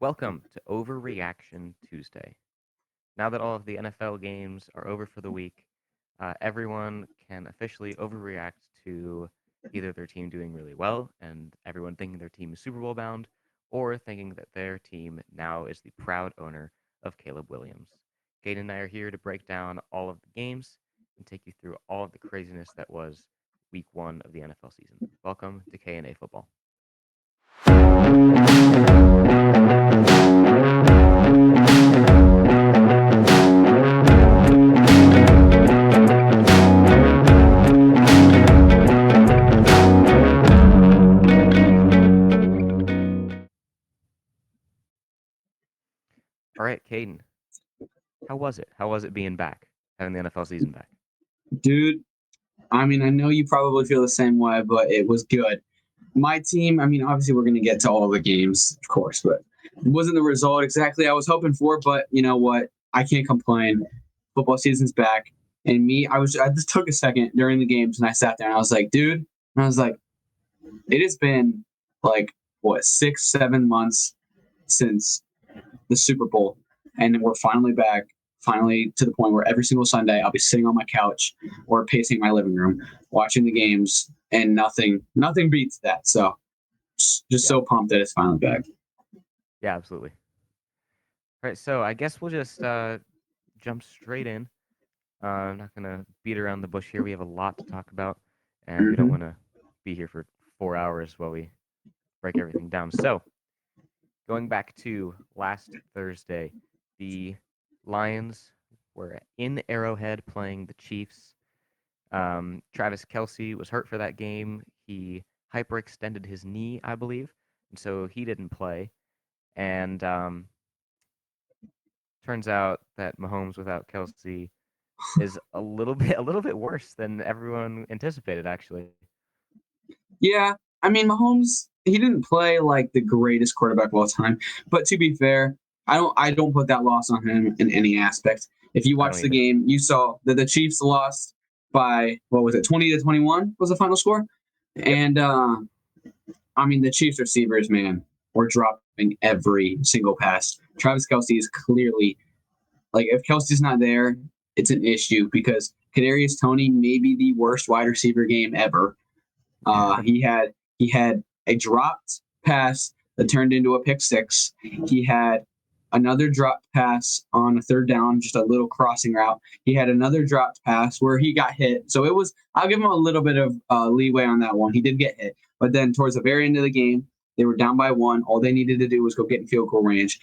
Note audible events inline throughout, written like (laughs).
Welcome to Overreaction Tuesday. Now that all of the NFL games are over for the week, uh, everyone can officially overreact to either their team doing really well and everyone thinking their team is Super Bowl bound, or thinking that their team now is the proud owner of Caleb Williams. Kate and I are here to break down all of the games and take you through all of the craziness that was week one of the NFL season. Welcome to K&A Football. Right, Caden. How was it? How was it being back, having the NFL season back? Dude, I mean, I know you probably feel the same way, but it was good. My team, I mean, obviously we're going to get to all the games, of course, but it wasn't the result exactly I was hoping for. But you know what? I can't complain. Football season's back. And me, I was, I just took a second during the games and I sat there and I was like, dude, and I was like, it has been like, what, six, seven months since the Super Bowl. And we're finally back finally to the point where every single Sunday I'll be sitting on my couch or pacing my living room, watching the games, and nothing nothing beats that. So just yeah. so pumped that it's finally back. Yeah, absolutely. All right, so I guess we'll just uh, jump straight in. Uh, I'm not gonna beat around the bush here. We have a lot to talk about, and mm-hmm. we don't mm-hmm. want to be here for four hours while we break everything down. So, going back to last Thursday, the Lions were in Arrowhead playing the Chiefs. Um, Travis Kelce was hurt for that game. He hyperextended his knee, I believe, and so he didn't play. And um, turns out that Mahomes without Kelce is a little (laughs) bit a little bit worse than everyone anticipated. Actually. Yeah, I mean Mahomes. He didn't play like the greatest quarterback of all time, but to be fair, I don't I don't put that loss on him in any aspect. If you watched the game, you saw that the Chiefs lost by what was it, twenty to twenty one was the final score, and uh, I mean the Chiefs receivers, man, were dropping every single pass. Travis Kelce is clearly like if Kelce's not there, it's an issue because Kadarius Toney may be the worst wide receiver game ever. Uh, he had he had a dropped pass that turned into a pick six. He had another drop pass on a third down, just a little crossing route. He had another dropped pass where he got hit. So it was, I'll give him a little bit of uh, leeway on that one. He did get hit. But then towards the very end of the game, they were down by one. All they needed to do was go get in field goal range.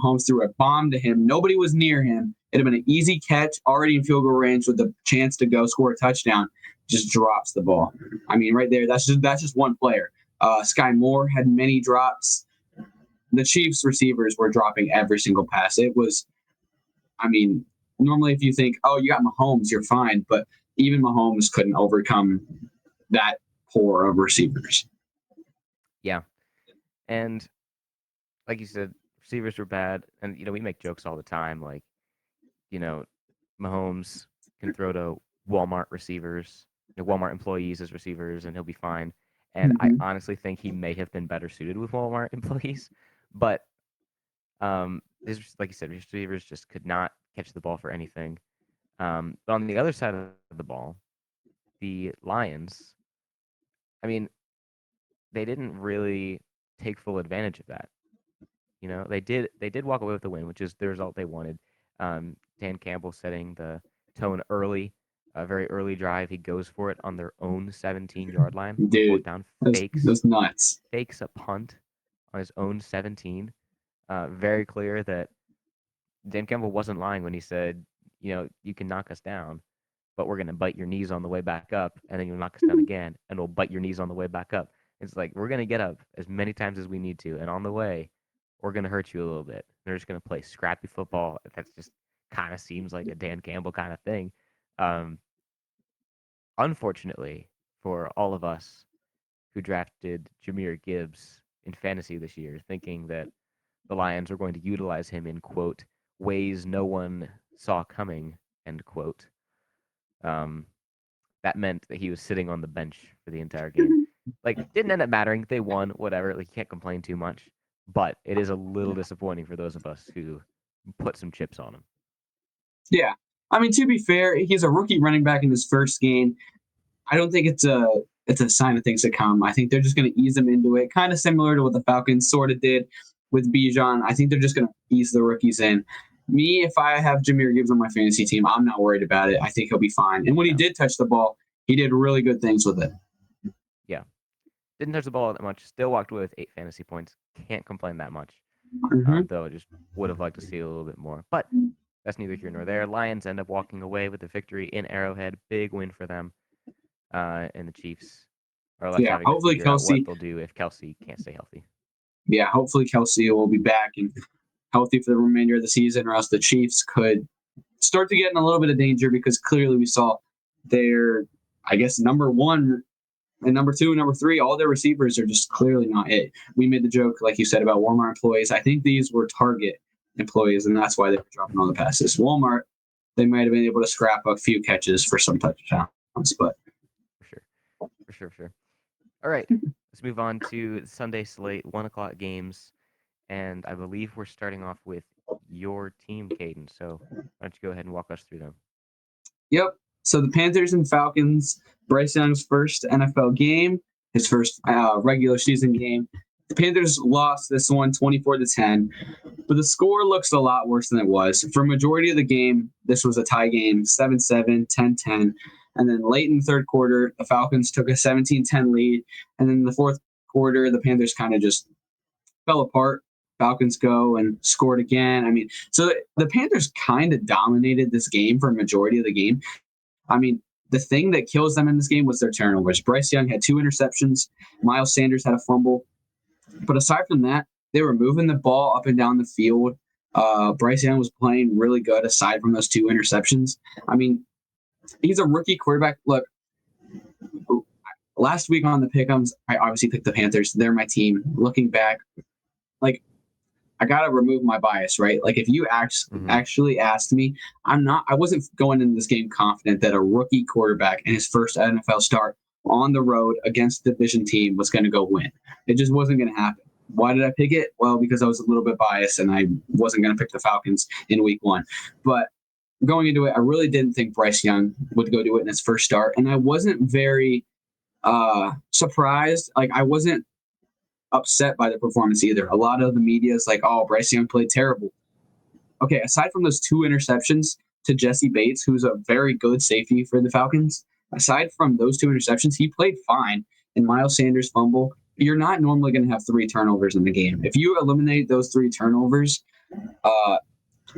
Holmes threw a bomb to him. Nobody was near him. It'd have been an easy catch, already in field goal range with the chance to go score a touchdown. Just drops the ball. I mean, right there, that's just that's just one player. Uh, Skyy Moore had many drops the Chiefs receivers were dropping every single pass. It was, I mean, normally if you think, oh, you got Mahomes, you're fine, but even Mahomes couldn't overcome that poor of receivers. Yeah, and like you said, receivers were bad, and you know we make jokes all the time, like you know, Mahomes can throw to Walmart receivers, Walmart employees as receivers, and he'll be fine. And mm-hmm. I honestly think he may have been better suited with Walmart (laughs) employees but um, his, like you said, receivers just could not catch the ball for anything. Um, but on the other side of the ball, the Lions, I mean, they didn't really take full advantage of that. You know, they did they did walk away with the win, which is the result they wanted. Um, Dan Campbell setting the tone early, a very early drive. He goes for it on their own 17 yard line. Dude, down, fakes, that's, that's nuts. Fakes a punt on his own 17. Uh, very clear that Dan Campbell wasn't lying when he said, you know, you can knock us down, but we're going to bite your knees on the way back up, and then you'll knock us down (laughs) again, and we'll bite your knees on the way back up. It's like we're going to get up as many times as we need to, and on the way, we're going to hurt you a little bit. They're just going to play scrappy football. That just kind of seems like a Dan Campbell kind of thing. Um, unfortunately for all of us who drafted Jahmyr Gibbs in fantasy this year, thinking that the Lions were going to utilize him in quote ways no one saw coming end quote. Um, that meant that he was sitting on the bench for the entire game. (laughs) like, didn't end up mattering. They won, whatever. Like, you can't complain too much. but it is a little disappointing for those of us who put some chips on him. Yeah. I mean, to be fair, he's a rookie running back in his first game. I don't think it's a it's a sign of things to come. I think they're just going to ease him into it, kind of similar to what the Falcons sort of did with Bijan. I think they're just going to ease the rookies in. Me, if I have Jahmyr Gibbs on my fantasy team, I'm not worried about it. I think he'll be fine. And when he did touch the ball, he did really good things with it. Yeah, didn't touch the ball that much. Still walked away with eight fantasy points. Can't complain that much. Mhm. Uh, though I just would have liked to see a little bit more. But that's neither here nor there. Lions end up walking away with the victory in Arrowhead. Big win for them. Uh, and the Chiefs are left Yeah, hopefully Kelce- what they'll do if Kelce can't stay healthy. yeah, hopefully Kelce will be back and healthy for the remainder of the season, or else the Chiefs could start to get in a little bit of danger because clearly we saw their, I guess, number one and number two and number three, all their receivers are just clearly not it. We made the joke, like you said, about Walmart employees. I think these were Target employees, and that's why they were dropping all the passes. Walmart, they might have been able to scrap a few catches for some touchdowns, but For sure. For sure, for sure. All right. let's move on to Sunday slate, one o'clock games. And I believe we're starting off with your team, Caden. So why don't you go ahead and walk us through them? Yep. So the Panthers and Falcons, Bryce Young's first NFL game, his first uh, regular season game. The Panthers lost this one 24 to 10, but the score looks a lot worse than it was. For majority of the game, this was a tie game, 7-7, 10-10. And then late in the third quarter, the Falcons took a 17-10 lead. And then the fourth quarter, the Panthers kind of just fell apart. Falcons go and scored again. I mean, so the Panthers kind of dominated this game for majority of the game. I mean, the thing that kills them in this game was their turnovers. Bryce Young had two interceptions. Miles Sanders had a fumble. But aside from that, they were moving the ball up and down the field. Uh, Bryce Young was playing really good aside from those two interceptions. I mean, he's a rookie quarterback. Look, last week on the pickums, I obviously picked the Panthers. They're my team. Looking back, like I gotta remove my bias, right? Like if you act- Mhm. actually asked me, I'm not. I wasn't going into this game confident that a rookie quarterback in his first NFL start on the road against a division team was going to go win. It just wasn't going to happen. Why did I pick it? Well, because I was a little bit biased and I wasn't going to pick the Falcons in Week One. But going into it, I really didn't think Bryce Young would go do it in his first start, and I wasn't very uh, surprised. Like I wasn't upset by the performance either. A lot of the media is like, "Oh, Bryce Young played terrible." Okay, aside from those two interceptions to Jessie Bates, who's a very good safety for the Falcons, aside from those two interceptions, he played fine. And Miles Sanders fumble, you're not normally going to have three turnovers in the game. If you eliminate those three turnovers, uh,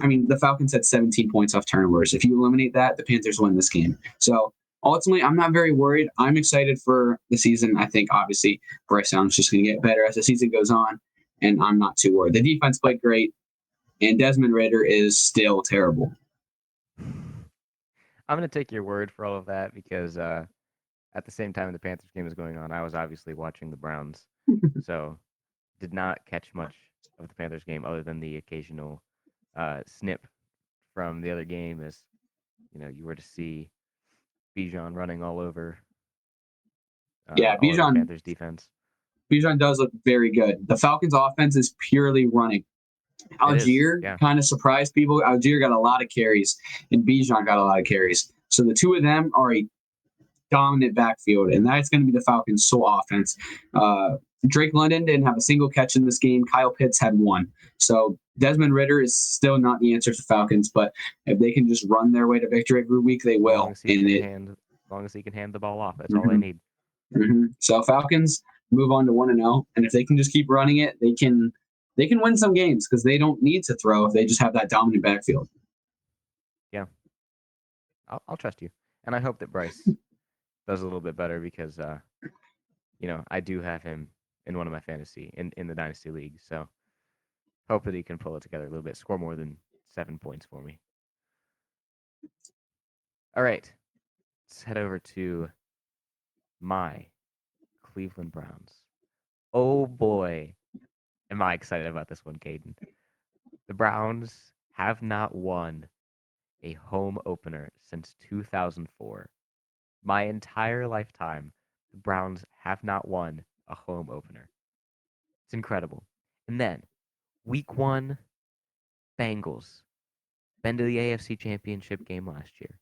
I mean, the Falcons had 17 points off turnovers. If you eliminate that, the Panthers win this game. So ultimately, I'm not very worried. I'm excited for the season. I think obviously Bryce Young's just going to get better as the season goes on, and I'm not too worried. The defense played great, and Desmond Ridder is still terrible. I'm gonna take your word for all of that because uh, at the same time the Panthers game was going on, I was obviously watching the Browns, (laughs) so did not catch much of the Panthers game other than the occasional uh, snip from the other game as you know you were to see Bijan running all over. Uh, Yeah, Bijan- Panthers defense. Bijan does look very good. The Falcons' offense is purely running. Allgeier yeah. kind of surprised people. Allgeier got a lot of carries, and Bijan got a lot of carries. So the two of them are a dominant backfield, and that's going to be the Falcons' sole offense. Uh, Drake London didn't have a single catch in this game. Kyle Pitts had one. So Desmond Ridder is still not the answer for Falcons, but if they can just run their way to victory every week, they As will. long as he can it, hand, as long as he can hand the ball off, that's all they Mhm. need. Mhm. So Falcons move on to one and zero, and if they can just keep running it, they can they can win some games because they don't need to throw if they just have that dominant backfield. Yeah, I'll, I'll trust you, and I hope that Bryce (laughs) does a little bit better because, uh, you know, I do have him in one of my fantasy in in the dynasty league. So hope that he can pull it together a little bit, score more than seven points for me. All right, let's head over to my Cleveland Browns. Oh boy, am I excited about this one, Caden. The Browns have not won a home opener since 2004. My entire lifetime, the Browns have not won a home opener. It's incredible. And then week one, Bengals. Been to the AFC Championship game last year.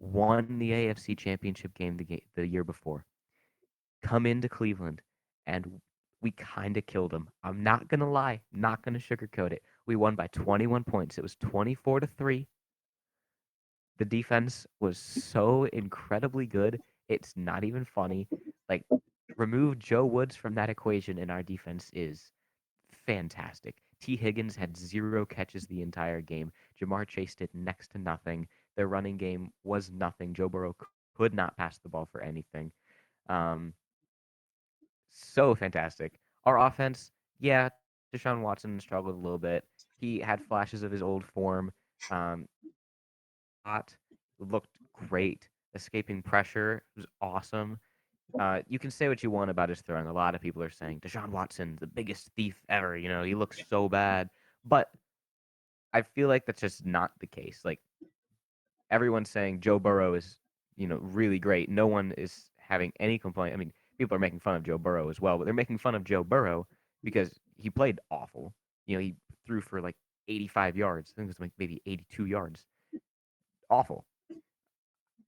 Won the AFC Championship game the, ga- the year before. Come into Cleveland and we kind of killed them. I'm not going to lie, not going to sugarcoat it. We won by 21 points. It was 24 to 3. The defense was so incredibly good. It's not even funny. Like remove Joe Woods from that equation and our defense is fantastic. Tee Higgins had zero catches the entire game. Ja'Marr Chase did next to nothing. Their running game was nothing. Joe Burrow could not pass the ball for anything. Um, so fantastic. Our offense, yeah, Deshaun Watson struggled a little bit. He had flashes of his old form. Um, hot, looked great. Escaping pressure was awesome. Uh, you can say what you want about his throwing. A lot of people are saying Deshaun Watson, the biggest thief ever. You know, he looks so bad. But I feel like that's just not the case. Like everyone's saying Joe Burrow is, you know, really great. No one is having any complaint. I mean, people are making fun of Joe Burrow as well, but they're making fun of Joe Burrow because he played awful. You know, he threw for like 85 yards. I think it was like maybe 82 yards. Awful.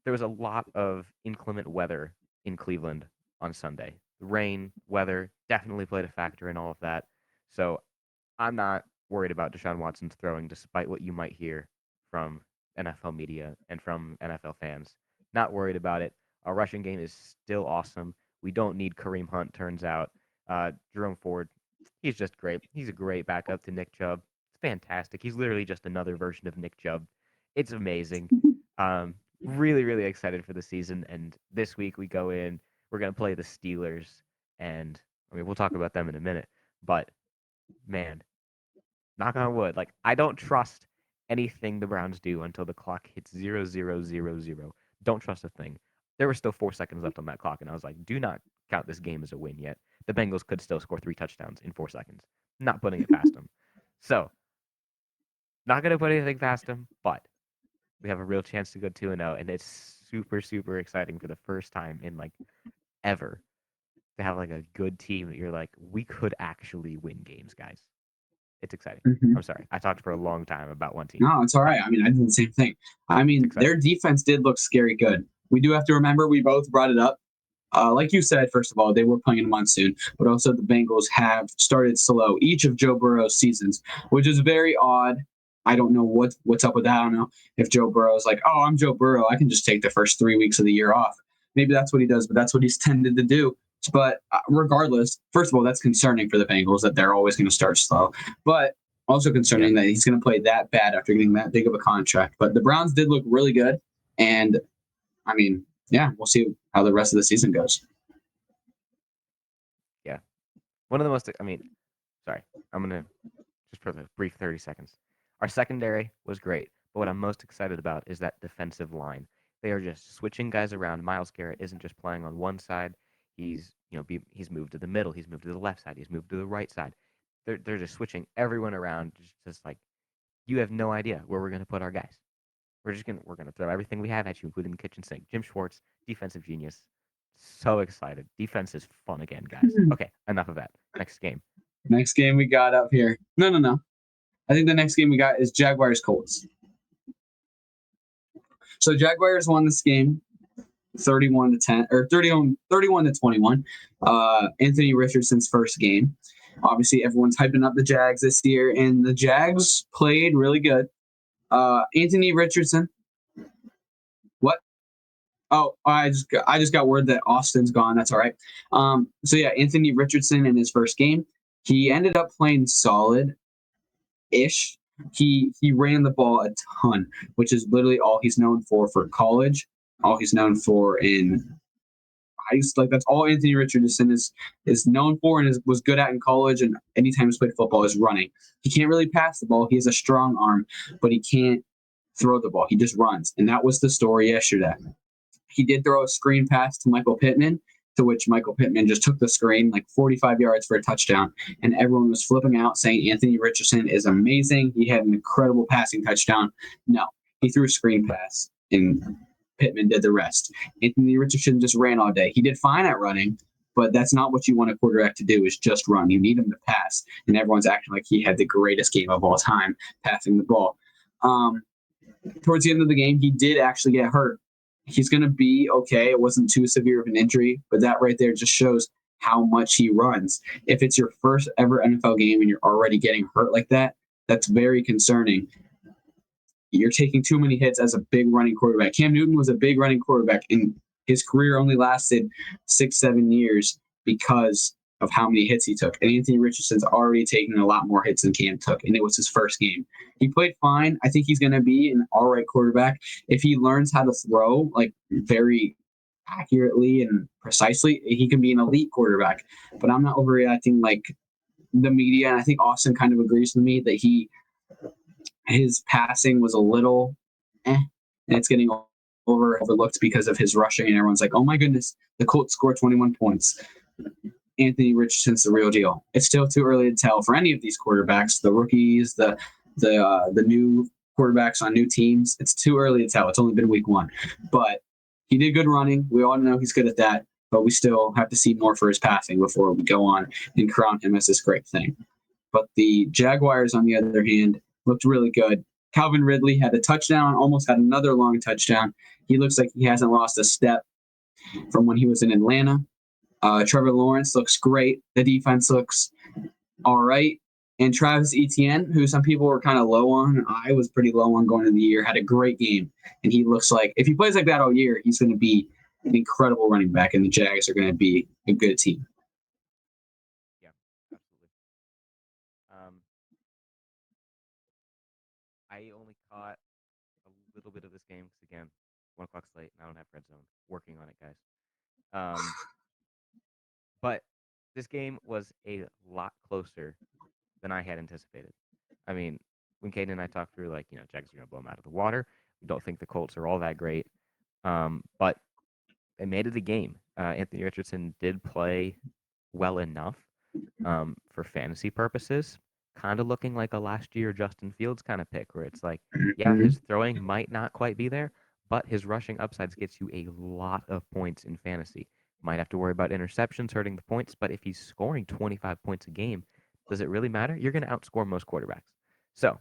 There was a lot of inclement weather in Cleveland on Sunday. The rain, weather definitely played a factor in all of that. So I'm not worried about Deshaun Watson's throwing, despite what you might hear from NFL media and from NFL fans. Not worried about it. Our rushing game is still awesome. We don't need Kareem Hunt, turns out. Uh, Jerome Ford, he's just great. He's a great backup to Nick Chubb. It's fantastic. He's literally just another version of Nick Chubb. It's amazing. (laughs) Um, really, really excited for the season. And this week we go in, we're going to play the Steelers. And I mean, we'll talk about them in a minute. But man, knock on wood, like I don't trust anything the Browns do until the clock hits zero zero zero zero. Don't trust a thing. There were still four seconds left on that clock, and I was like, do not count this game as a win yet. The Bengals could still score three touchdowns in four seconds. Not putting it past them. So, not going to put anything past them, but we have a real chance to go 2 0, and it's super, super exciting for the first time in like ever to have like a good team that you're like, we could actually win games, guys. It's exciting. Mhm. I'm sorry. I talked for a long time about one team. No, it's all right. I mean, I did the same thing. I mean, their defense did look scary good. We do have to remember we both brought it up. Uh, like you said, first of all, they were playing in a monsoon, but also the Bengals have started slow each of Joe Burrow's seasons, which is very odd. I don't know what what's up with that. I don't know if Joe Burrow's like, oh, I'm Joe Burrow. I can just take the first three weeks of the year off. Maybe that's what he does, but that's what he's (laughs) tended to do. But uh, regardless, first of all, that's concerning for the Bengals that they're always going to start slow. But also concerning that he's going to play that bad after getting that big of a contract. But the Browns did look really good, and I mean, yeah, we'll see how the rest of the season goes. Yeah, one of the most, I mean, sorry, I'm to just for the brief 30 seconds. Our secondary was great, but what I'm most excited about is that defensive line. They are just switching guys around. Myles Garrett isn't just playing on one side. He's, you know, be, he's moved to the middle. He's moved to the left side. He's moved to the right side. They're, they're just switching everyone around. Just, just like, you have no idea where we're going to put our guys. We're just gonna we're gonna throw everything we have at you, including the kitchen sink. Jim Schwartz, defensive genius. So excited. Defense is fun again, guys. Mhm. Okay, enough of that. Next game. Next game we got up here. No, no, no. I think the next game we got is Jaguars Colts. So Jaguars won this game 31 to 10 or 31 31 to 21. Uh Anthony Richardson's first game. Obviously everyone's hyping up the Jags this year and the Jags played really good. Uh Anthony Richardson What? Oh, I just got, I just got word that Austin's gone. That's all right. Um so yeah, Anthony Richardson in his first game he ended up playing solid ish he he ran the ball a ton which is literally all he's known for for college all he's known for in I used like that's all Anthony Richardson is is known for and is, was good at in college and anytime he's played football is running. He can't really pass the ball. He has a strong arm, but he can't throw the ball. He just runs. And that was the story yesterday. He did throw a screen pass to Michael Pittman, to which Michael Pittman just took the screen like 45 yards for a touchdown. And everyone was flipping out saying Anthony Richardson is amazing. He had an incredible passing touchdown. No, he threw a screen pass and Pittman did the rest. Anthony Richardson just ran all day. He did fine at running, but that's not what you want a quarterback to do is just run. You need him to pass. And everyone's acting like he had the greatest game of all time passing the ball. Um, towards the end of the game, he did actually get hurt. He's going to be okay. It wasn't too severe of an injury, but that right there just shows how much he runs. If it's your first ever NFL game and you're already getting hurt like that, that's very concerning. You're taking too many hits as a big running quarterback. Cam Newton was a big running quarterback, and his career only lasted six, seven years because of how many hits he took. And Anthony Richardson's already taken a lot more hits than Cam took, and it was his first game. He played fine. I think he's going to be an all right quarterback if he learns how to throw like very accurately and precisely. He can be an elite quarterback. But I'm not overreacting like the media, and I think Austin kind of agrees with me that he his passing was a little eh, and it's getting over overlooked because of his rushing, and everyone's like, "Oh my goodness, the Colts scored 21 points." Anthony Richardson's the real deal. It's still too early to tell for any of these quarterbacks, the rookies, the the uh, the new quarterbacks on new teams. It's too early to tell. It's only been week one, but he did good running. We all know he's good at that, but we still have to see more for his passing before we go on and crown him as this great thing. But the Jaguars, on the other hand, looked really good. Calvin Ridley had a touchdown, almost had another long touchdown. He looks like he hasn't lost a step from when he was in Atlanta. Uh, Trevor Lawrence looks great. The defense looks all right. And Travis Etienne, who some people were kind of low on, I was pretty low on going into the year, had a great game. And he looks like, if he plays like that all year, he's going to be an incredible running back, and the Jags are going to be a good team. Yeah, absolutely. Um, I only caught a little bit of this game because again, one o'clock slate, and I don't have red zone. Working on it, guys. Um, (laughs) but this game was a lot closer than I had anticipated. I mean, when Caden and I talked through, like, you know, Jags are going to blow them out of the water. We don't think the Colts are all that great. Um, but they made it a game. Uh, Anthony Richardson did play well enough um, for fantasy purposes, kind of looking like a last year Justin Fields kind of pick, where it's like, yeah, his (laughs) throwing might not quite be there, but his rushing upsides gets you a lot of points in fantasy. Might have to worry about interceptions hurting the points, but if he's scoring 25 points a game, does it really matter? You're going to outscore most quarterbacks. So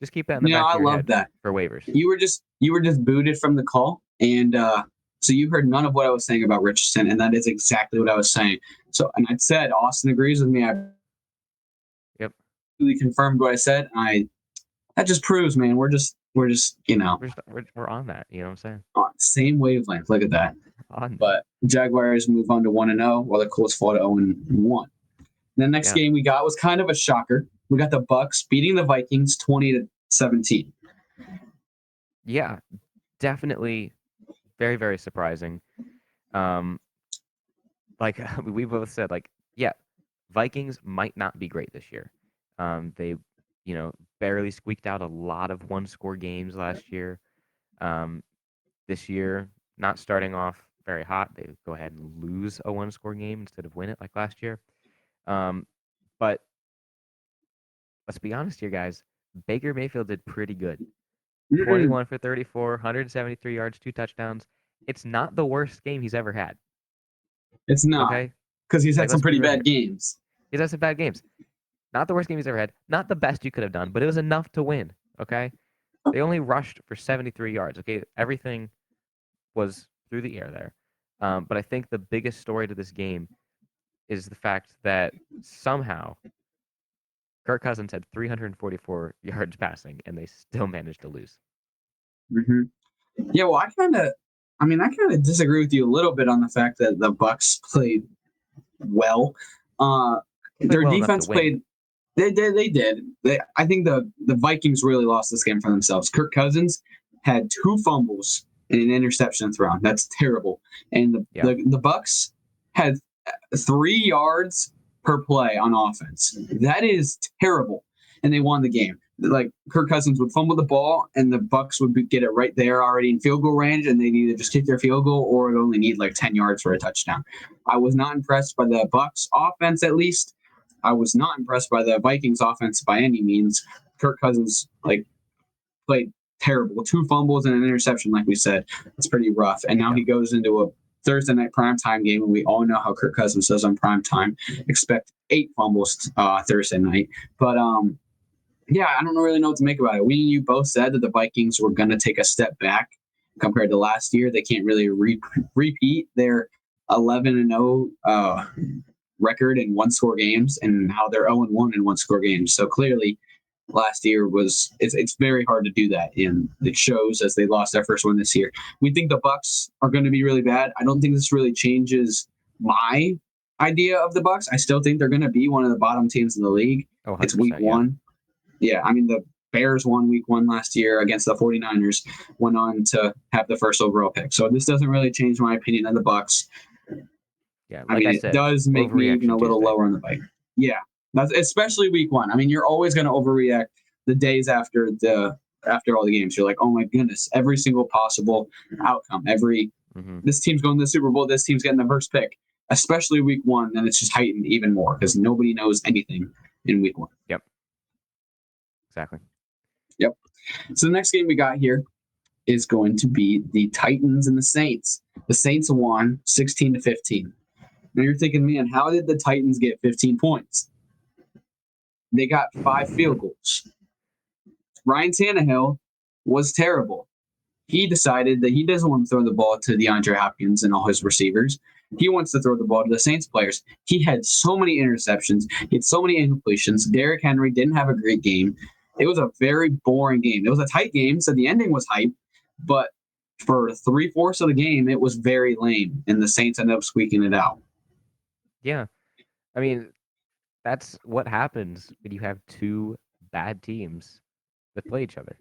just keep that in the Yeah, back I love head that. for waivers. You were just you were just booted from the call, and uh, so you heard none of what I was saying about Richardson, and that is exactly what I was saying. So, and I said Austin agrees with me. I Yep. really confirmed what I said. I that just proves, man, we're just we're just you know We're, just, we're, we're on that. You know what I'm saying? on same wavelength. Look at that. On. But Jaguars move on to one and zero, while the Colts fall to zero and one. The next Yeah. game we got was kind of a shocker. We got the Bucs beating the Vikings twenty to seventeen. yeah, definitely very, very surprising. Um, like (laughs) we both said, like, yeah, Vikings might not be great this year. Um, they, you know, barely squeaked out a lot of one score games last year. Um, this year, not starting off very hot. They go ahead and lose a one score game instead of win it like last year. Um, but let's be honest here, guys. Baker Mayfield did pretty good. 21 for 34, 173 yards, two touchdowns. It's not the worst game he's ever had. It's not Okay. because he's had Like, some pretty bad games. He's had some bad games. Not the worst game he's ever had. Not the best you could have done, but it was enough to win. Okay. They only rushed for 73 yards. Okay. Everything was through the air there. Um, but I think the biggest story to this game is the fact that somehow Kirk Cousins had 344 (laughs) yards passing and they still managed to lose. hmm Yeah, well, I kind of, I mean, I kind of disagree with you a little bit on the fact that the Bucs played well. Uh, their well defense played. They did. They did. They, I think the the Vikings really lost this game for themselves. Kirk Cousins had two fumbles and an interception thrown. That's terrible. And the Yeah. the, the Bucs had three yards per play on offense. That is terrible. And they won the game. Like Kirk Cousins would fumble the ball, and the Bucs would be, get it right there already in field goal range, and they'd either just kick their field goal or it only need like ten yards for a touchdown. I was not impressed by the Bucs offense, at least. I was not impressed by the Vikings offense by any means. Kirk Cousins like played terrible. Two fumbles and an interception, like we said. It's pretty rough. And now he goes into a Thursday night prime time game, and we all know how Kirk Cousins does on prime time. Expect eight fumbles uh, Thursday night, but um, yeah, I don't really know what to make about it. We and you both said that the Vikings were going to take a step back compared to last year. They can't really re- repeat their 11 and 0 uh, record in one score games, and how they're 0 and 1 in one score games. So clearly, last year was it's, it's very hard to do that, and it shows as they lost their first one this year. We think the Bucs are going to be really bad. I don't think this really changes my idea of the Bucs. I still think they're going to be one of the bottom teams in the league. Oh, It's week yeah. one. Yeah, I mean, the Bears won week one last year against the 49ers, went on to have the first overall pick. So this doesn't really change my opinion of the Bucs. Yeah, I like mean, I it does make me even a little Tuesday. lower on the bike. Yeah, that's especially week one. I mean, you're always going to overreact the days after the after all the games. You're like, oh my goodness, every single possible outcome, every Mhm. this team's going to the Super Bowl, this team's getting the first pick. Especially week one, then it's just heightened even more because nobody knows anything in week one. Yep. Exactly. Yep. So the next game we got here is going to be the Titans and the Saints. The Saints won 16 to 15. Now you're thinking, man, how did the Titans get 15 points? They got five field goals. Ryan Tannehill was terrible. He decided that he doesn't want to throw the ball to DeAndre Hopkins and all his receivers. He wants to throw the ball to the Saints players. He had so many interceptions. He had so many incompletions. Derrick Henry didn't have a great game. It was a very boring game. It was a tight game, so the ending was hype, but for three fourths of the game, it was very lame, and the Saints ended up squeaking it out. Yeah. I mean, that's what happens when you have two bad teams that play each other.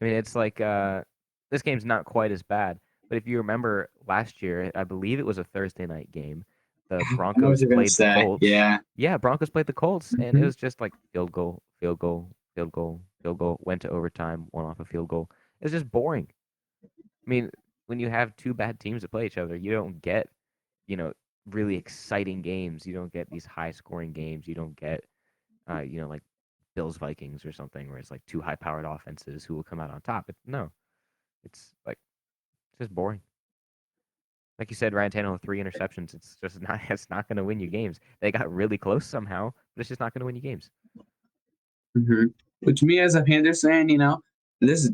I mean, it's like uh this game's not quite as bad, but if you remember last year, I believe it was a Thursday night game. The (laughs) I know what Broncos played the. Colts. Yeah, Yeah, Broncos played the Colts, and Mhm. it was just like field goal, field goal, field goal, field goal. Went to overtime, one off a field goal. It's just boring. I mean, when you have two bad teams that play each other, you don't get, you know, really exciting games. You don't get these high scoring games. You don't get, uh, you know, like Bills Vikings or something where it's like two high powered offenses who will come out on top. It, no, it's like it's just boring. Like you said, Ryan Tannehill three interceptions. It's just (laughs) not. It's not going to win you games. They got really close somehow, but it's just not going to win you games. hmm which me as a Panthers fan, you know, this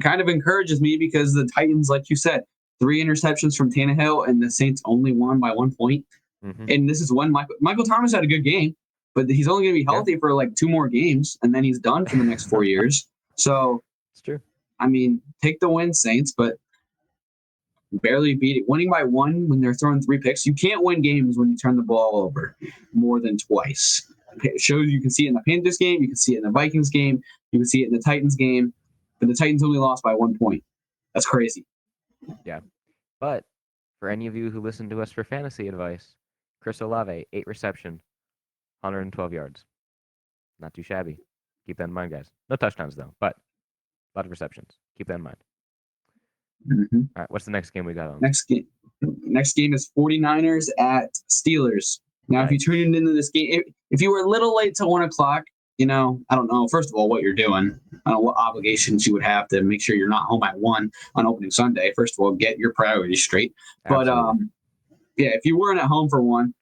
kind of encourages me because the Titans, like you said, three interceptions from Tannehill, and the Saints only won by one point. hmm And this is when Michael Michael Thomas had a good game, but he's only going to be Yeah. healthy for like two more games, and then he's done for the next four (laughs) years. So It's true. I mean, take the win, Saints, but barely beat it. Winning by one when they're throwing three picks, you can't win games when you turn the ball over more than twice. It shows you can see it in the Panthers game, you can see it in the Vikings game, you can see it in the Titans game, but the Titans only lost by one point. That's crazy. But for any of you who listen to us for fantasy advice, Chris Olave, eight reception, 112 yards. Not too shabby. Keep that in mind, guys. No touchdowns though, but a lot of receptions. Keep that in mind. Mhm. All right, what's the next game we got on? Next game, next game is 49ers at Steelers. Now, if you tuned into this game, if, if you were a little late to one o'clock, you know, I don't know. First of all, what you're doing, I don't know what obligations you would have to make sure you're not home at one on opening Sunday. First of all, get your priorities straight. But um, yeah, if you weren't at home for one,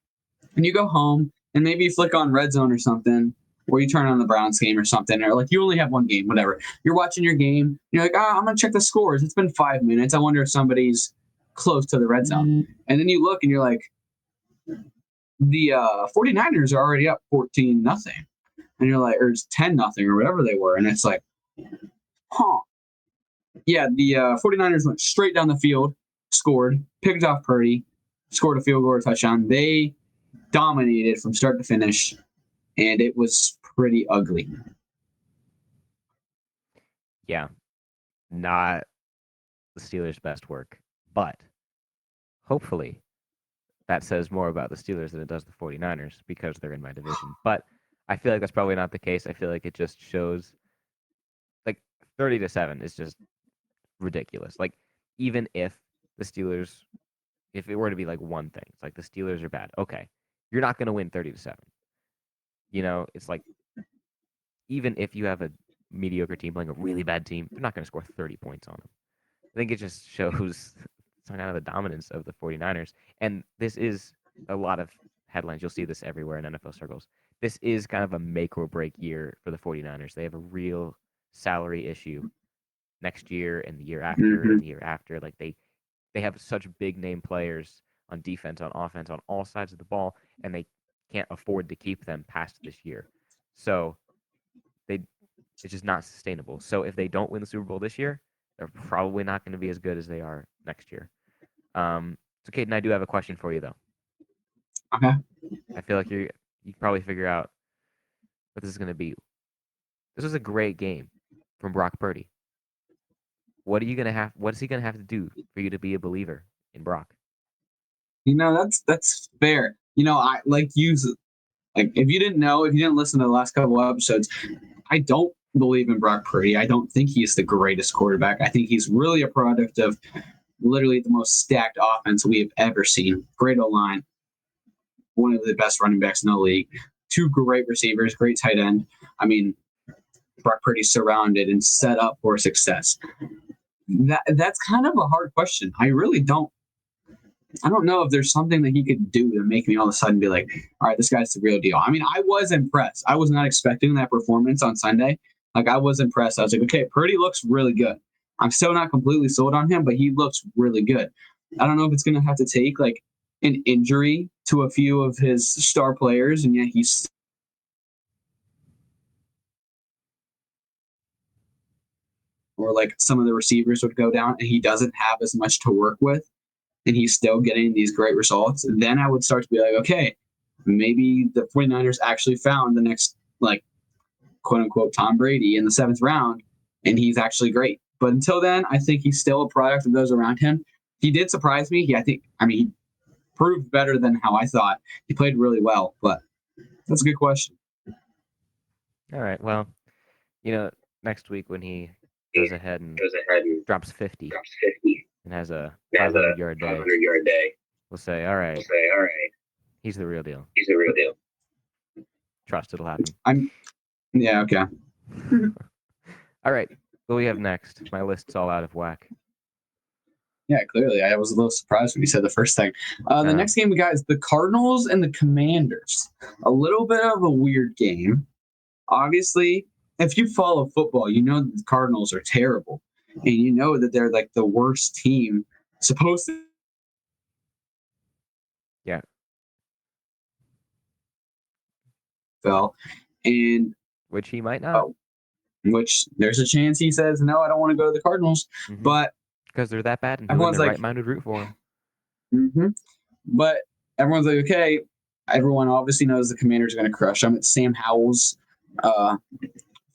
and you go home and maybe you flick on Red Zone or something, or you turn on the Browns game or something, or like you only have one game, whatever. You're watching your game. You're like, ah, I'm gonna check the scores. It's been five minutes. I wonder if somebody's close to the red zone. And then you look and you're like, the uh, 49ers are already up 14 nothing. And you're like, or it's 10 nothing or whatever they were. And it's like, huh. Yeah, the uh, 49ers went straight down the field, scored, picked off Purdy, scored a field goal or touchdown. They dominated from start to finish, and it was pretty ugly. yeah, not the Steelers' best work, but hopefully that says more about the Steelers than it does the 49ers because they're in my division. But I feel like that's probably not the case. I feel like it just shows like 30 to 7 is just ridiculous. Like even if the Steelers if it were to be like one thing, it's like the Steelers are bad. Okay. You're not going to win 30 to 7. You know, it's like even if you have a mediocre team playing a really bad team, they're not going to score 30 points on them. I think it just (laughs) shows some kind of the dominance of the 49ers. And this is a lot of headlines. You'll see this everywhere in NFL circles. This is kind of a make or break year for the 49ers. They have a real salary issue next year and the year after Mhm. and the year after. Like they they have such big name players on defense, on offense, on all sides of the ball, and they can't afford to keep them past this year. So they it's just not sustainable. So if they don't win the Super Bowl this year, they're probably not going to be as good as they are next year. Um, so, and I do have a question for you, though. Okay. I feel like you you can probably figure out what this is going to be. This was a great game from Brock Purdy. What are you going to have? What is he going to have to do for you to be a believer in Brock? You know, that's that's fair. You know, I like use like if you didn't know, if you didn't listen to the last couple episodes, I don't believe in Brock Purdy. I don't think he's the greatest quarterback. I think he's really a product of literally the most stacked offense we have ever seen. Great O line, one of the best running backs in the league, two great receivers, great tight end. I mean, Brock Purdy's surrounded and set up for success. That that's kind of a hard question. I really don't I don't know if there's something that he could do to make me all of a sudden be like, all right, this guy's the real deal. I mean, I was impressed. I was not expecting that performance on Sunday. Like, I was impressed. I was like, okay, Purdy looks really good. I'm still not completely sold on him, but he looks really good. I don't know if it's going to have to take like an injury to a few of his star players, and yet he's or like some of the receivers would go down and he doesn't have as much to work with and he's still getting these great results, then I would start to be like, okay, maybe the 49ers actually found the next, like, quote unquote, Tom Brady in the seventh round, and he's actually great. But until then, I think he's still a product of those around him. He did surprise me. He, I think, I mean, proved better than how I thought. He played really well, but that's a good question. All right. Well, you know, next week when he goes ahead and goes ahead and drops 50 drops 50 and has a Has a 500 yard day, yard day. we'll say, all right, We'll say, all right, he's the real deal. he's the real deal. Trust it'll happen. I'm, Yeah, okay. (laughs) All right. What do we have next? My list's all out of whack. Yeah, clearly. I was a little surprised when you said the first thing. Uh, the next game we got is the Cardinals and the Commanders. A little bit of a weird game. Obviously, if you follow football, you know that the Cardinals are terrible. And you know that they're like the worst team supposed to. Yeah. Fell. And Which he might not. Oh, which there's a chance he says, no, I don't want to go to the Cardinals. Mhm. But because they're that bad and everyone's like- right mind would root for him. hmm But everyone's like, okay. Everyone obviously knows the Commanders are going to crush them. It's Sam Howell's uh,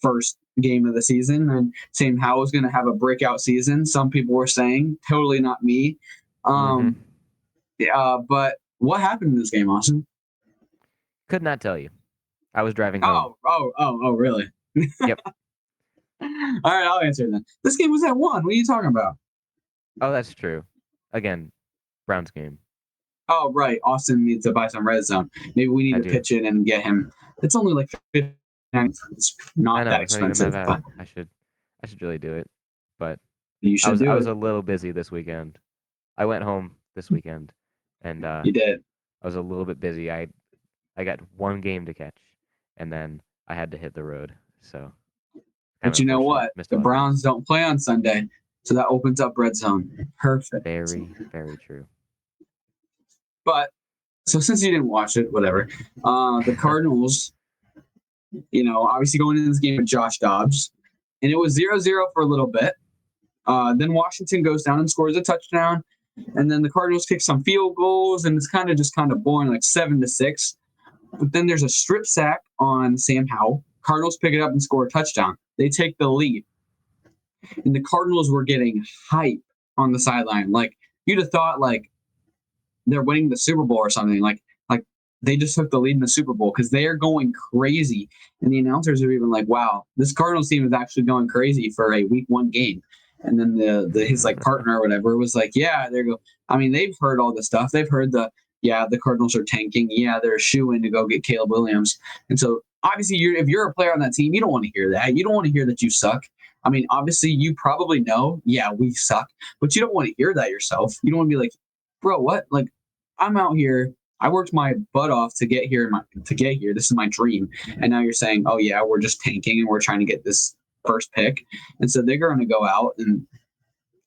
first game of the season, and Sam Howell's going to have a breakout season. Some people were saying, totally not me. Um, uh, but what happened in this game, Austin? Could not tell you. I was driving home. Oh, oh, oh, oh, really? Yep. (laughs) All right, I'll answer then. This game was at one. What are you talking about? Oh, that's true. Again, Browns game. Oh, right. Austin needs to buy some red zone. Maybe we need I to do. pitch in and get him. It's only like 50 It's not know that it's not expensive. that. I should, I should really do it. But You I was, do I it. was a little busy this weekend. I went home this weekend, and uh, you did. I was a little bit busy. I, I got one game to catch, and then I had to hit the road. So. But you know what? The Browns don't play on Sunday, so that opens up red zone. Perfect. Very, very true. But so since you didn't watch it, whatever. Uh, the Cardinals, you know, obviously going into this game with Josh Dobbs, and it was 0-0 for a little bit. Uh, then Washington goes down and scores a touchdown, and then the Cardinals kick some field goals, and it's kind of just kind of boring, like seven to six. But then there's a strip sack on Sam Howell. Cardinals pick it up and score a touchdown. They take the lead, and the Cardinals were getting hype on the sideline. Like you'd have thought, like they're winning the Super Bowl or something. Like like they just took the lead in the Super Bowl because they are going crazy. And the announcers are even like, "Wow, this Cardinals team is actually going crazy for a Week One game." And then the, the his like partner or whatever was like, "Yeah, they're go." I mean, they've heard all this stuff. They've heard the yeah, the Cardinals are tanking. Yeah, they're in to go get Caleb Williams. And so obviously, you're if you're a player on that team, you don't want to hear that. You don't want to hear that you suck. I mean, obviously, you probably know, yeah, we suck, but you don't want to hear that yourself. You don't want to be like, bro, what? Like, I'm out here. I worked my butt off to get here. My, to get here, this is my dream. And now you're saying, oh yeah, we're just tanking and we're trying to get this first pick. And so they're going to go out and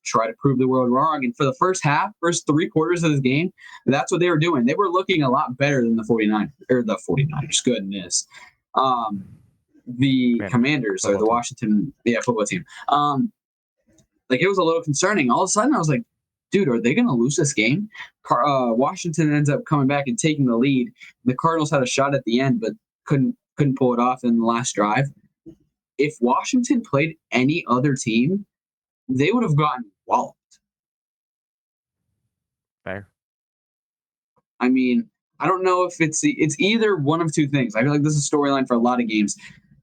try to prove the world wrong. And for the first half, first three quarters of this game, that's what they were doing. They were looking a lot better than the 49 or the 49ers. Goodness. Um, the Man, Commanders or the team. Washington, yeah, football team. Um, like it was a little concerning. All of a sudden, I was like, dude, are they going to lose this game? Car- uh, Washington ends up coming back and taking the lead. The Cardinals had a shot at the end, but couldn't couldn't pull it off in the last drive. If Washington played any other team, they would have gotten walloped. Fair. I mean, I don't know if it's it's either one of two things. I feel like this is a storyline for a lot of games,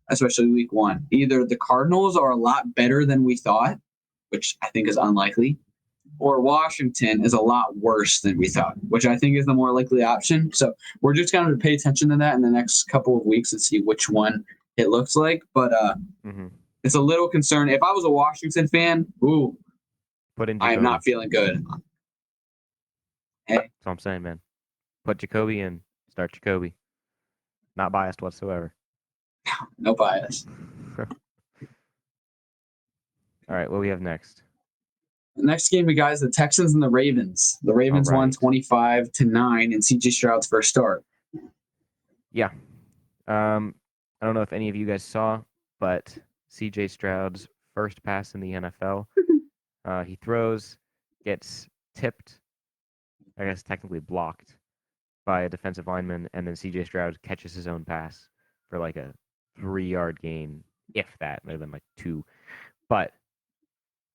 especially week one. Either the Cardinals are a lot better than we thought, which I think is unlikely, or Washington is a lot worse than we thought, which I think is the more likely option. So we're just going to pay attention to that in the next couple of weeks and see which one it looks like. But uh, hmm it's a little concern. If I was a Washington fan, ooh, Put in. I am not feeling good. That's what I'm saying, man. Put Jacoby in. Start Jacoby. Not biased whatsoever. (laughs) No bias. (laughs) All right, what we have next? The next game we got is the Texans and the Ravens. The Ravens won 25 to 9 in CJ Stroud's first start. Yeah. Um, I don't know if any of you guys saw, but C.J. Stroud's first pass in the NFL. (laughs) uh, he throws, gets tipped, I guess technically blocked by a defensive lineman, and then C.J. Stroud catches his own pass for like a three-yard gain, if that, might been like two. But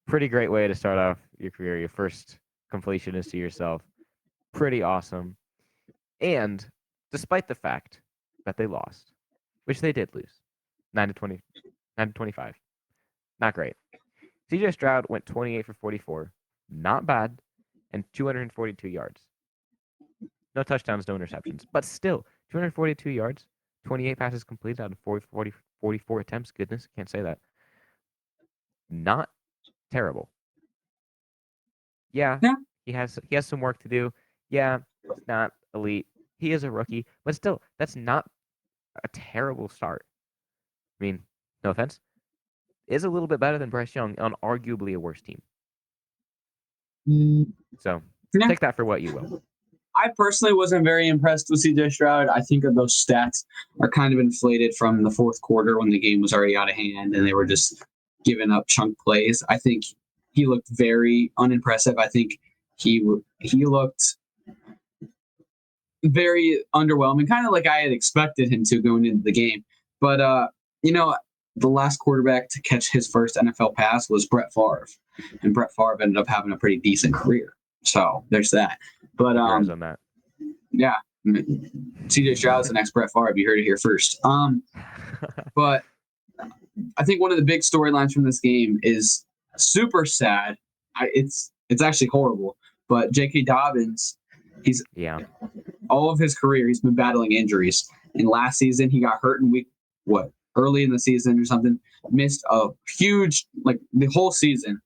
pretty great way to start off your career. Your first completion is to yourself. Pretty awesome. And despite the fact that they lost, which they did lose, nine to 20, nine to twenty-five, not great. C.J. Stroud went twenty-eight for forty-four, not bad, and two hundred and forty-two yards. No touchdowns, no interceptions, but still 242 yards, 28 passes completed out of 40, 40, 44 attempts. Goodness, can't say that. Not terrible. Yeah, Yeah. he has he has some work to do. Yeah, it's not elite. He is a rookie, but still, that's not a terrible start. I mean, no offense, is a little bit better than Bryce Young on arguably a worse team. Mm. So Yeah. take that for what you will. I personally wasn't very impressed with CJ Stroud. I think that those stats are kind of inflated from the fourth quarter when the game was already out of hand and they were just giving up chunk plays. I think he looked very unimpressive. I think he he looked very underwhelming, kind of like I had expected him to going into the game. But uh, you know, the last quarterback to catch his first NFL pass was Brett Favre, and Brett Favre ended up having a pretty decent career. So there's that. But um, on that. yeah, CJ Stroud's the next Brett Favre. You heard it here first. Um, (laughs) but I think one of the big storylines from this game is super sad. I, it's it's actually horrible. But J.K. Dobbins, he's yeah, all of his career, he's been battling injuries. And last season, he got hurt in week what early in the season or something. Missed a huge like the whole season.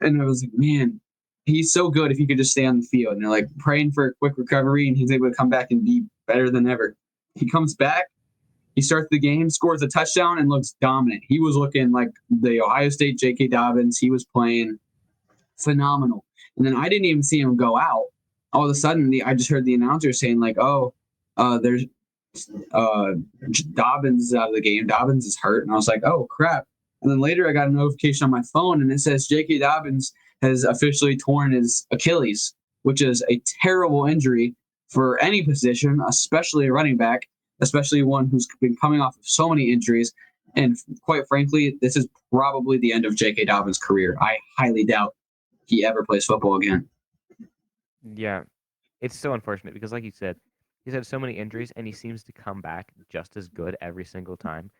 And I was like, man, he's so good if he could just stay on the field. And they're like praying for a quick recovery, and he's able to come back and be better than ever. He comes back, he starts the game, scores a touchdown, and looks dominant. He was looking like the Ohio State J.K. Dobbins. He was playing phenomenal. And then I didn't even see him go out. All of a sudden, the, I just heard the announcer saying like, "Oh, uh, there's uh, Dobbins is out of the game. Dobbins is hurt." And I was like, "Oh crap!" And then later, I got a notification on my phone, and it says J.K. Dobbins has officially torn his Achilles, which is a terrible injury for any position, especially a running back, especially one who's been coming off of so many injuries. And quite frankly, this is probably the end of J.K. Dobbins' career. I highly doubt he ever plays football again. yeah. It's so unfortunate because, like you said, he's had so many injuries and he seems to come back just as good every single time.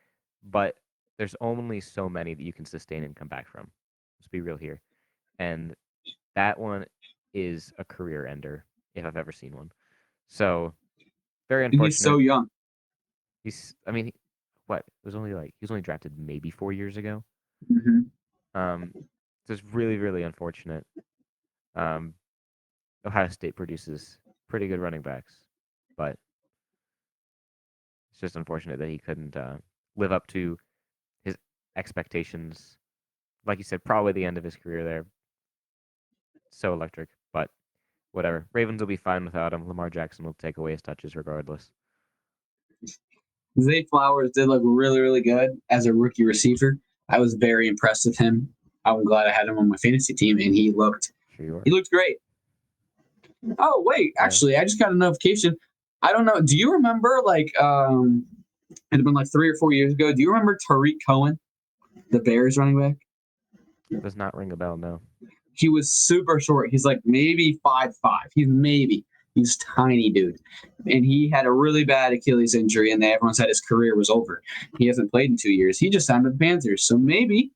But there's only so many that you can sustain and come back from. Let's be real here. And that one is a career ender if I've ever seen one. So very And unfortunate. he's so young. He's, I mean, what? It was only like he was only drafted maybe four years ago. hmm Um, so it's really, really unfortunate. Um, Ohio State produces pretty good running backs, but it's just unfortunate that he couldn't uh, live up to his expectations. Like you said, probably the end of his career there. So electric, but whatever. Ravens will be fine without him. Lamar Jackson will take away his touches regardless. Zay Flowers did look really, really good as a rookie receiver. I was very impressed with him. I'm glad I had him on my fantasy team, and he looked Sure he looked great. Oh wait, actually, I just got a notification. I don't know. Do you remember like um, it had been like three or four years ago? Do you remember Tarik Cohen, the Bears running back? It Does not ring a bell, no. He was super short. He's like maybe five five. He's maybe he's tiny dude, and he had a really bad Achilles injury, and everyone said his career was over. He hasn't played in two years. He just signed with the Panthers, so maybe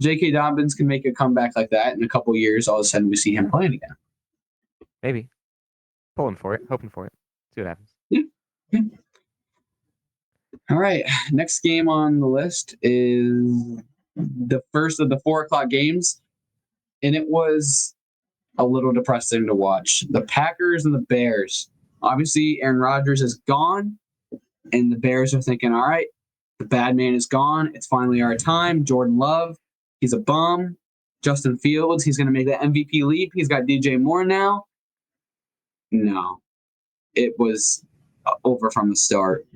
J.K. Dobbins can make a comeback like that in a couple years. All of a sudden, we see him playing again. Maybe. Pulling for it, hoping for it. See what happens. Yeah. All right. Next game on the list is the first of the four o'clock games. And it was a little depressing to watch. The Packers and the Bears. Obviously, Aaron Rodgers is gone. And the Bears are thinking, all right, the bad man is gone. It's finally our time. Jordan Love, he's a bum. Justin Fields, he's going to make the MVP leap. He's got DJ Moore now. No, it was uh, over from the start.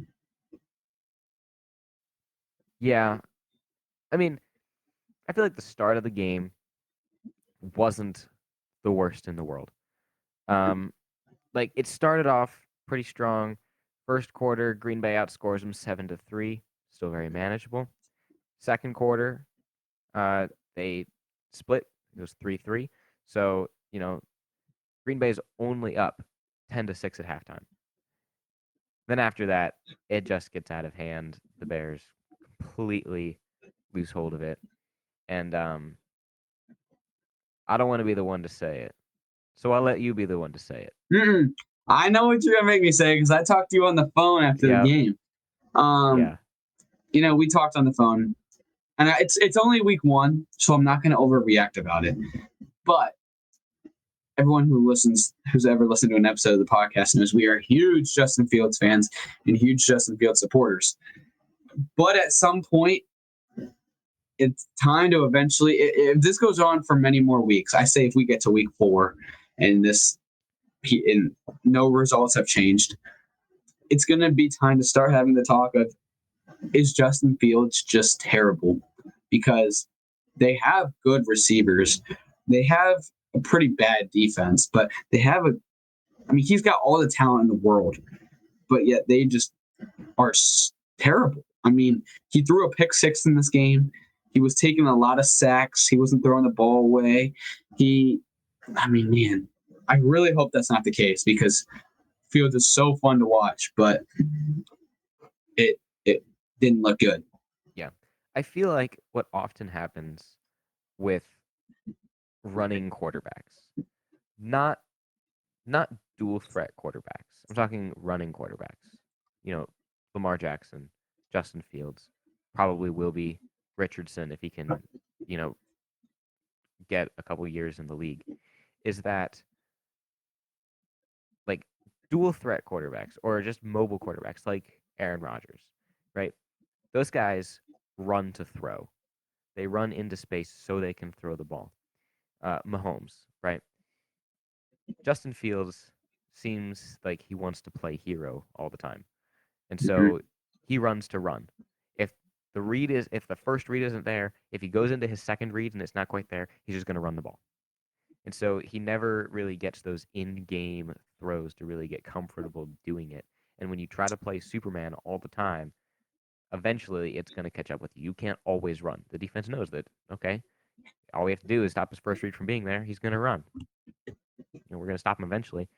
Yeah. I mean, I feel like the start of the game wasn't the worst in the world. Um, like it started off pretty strong. First quarter, Green Bay outscores them seven to three, still very manageable. Second quarter, uh, they split. It was three three. So you know, Green Bay's only up ten to six at halftime. Then after that, it just gets out of hand. The Bears completely lose hold of it. And um I don't want to be the one to say it. So I'll let you be the one to say it. Mm-mm. I know what you're gonna make me say because I talked to you on the phone after Yeah. the game. Um, yeah. you know, we talked on the phone, and I, it's it's only week one, so I'm not gonna overreact about it. But everyone who listens, who's ever listened to an episode of the podcast, knows we are huge Justin Fields fans and huge Justin Fields supporters. But at some point, it's time to eventually. If this goes on for many more weeks, I say if we get to week four, and this, and no results have changed, it's going to be time to start having the talk of is Justin Fields just terrible? Because they have good receivers. They have a pretty bad defense, but they have a I mean, he's got all the talent in the world, but yet they just are terrible. I mean, he threw a pick six in this game. He was taking a lot of sacks. He wasn't throwing the ball away. He, I mean, man, I really hope that's not the case because Fields is so fun to watch, but it it didn't look good. Yeah, I feel like what often happens with running quarterbacks, not not dual threat quarterbacks. I'm talking running quarterbacks. You know, Lamar Jackson, Justin Fields, probably will be Richardson if he can, you know, get a couple years in the league. Is that like dual threat quarterbacks or just mobile quarterbacks like Aaron Rodgers, right? Those guys run to throw. They run into space so they can throw the ball. Uh, Mahomes, right? Justin Fields seems like he wants to play hero all the time. And so Mhm. he runs to run. The read is if the first read isn't there, if he goes into his second read and it's not quite there, he's just going to run the ball. And so he never really gets those in-game throws to really get comfortable doing it. And when you try to play Superman all the time, eventually it's going to catch up with you. You can't always run. The defense knows that. Okay, all we have to do is stop his first read from being there. He's going to run. You know, we're going to stop him eventually.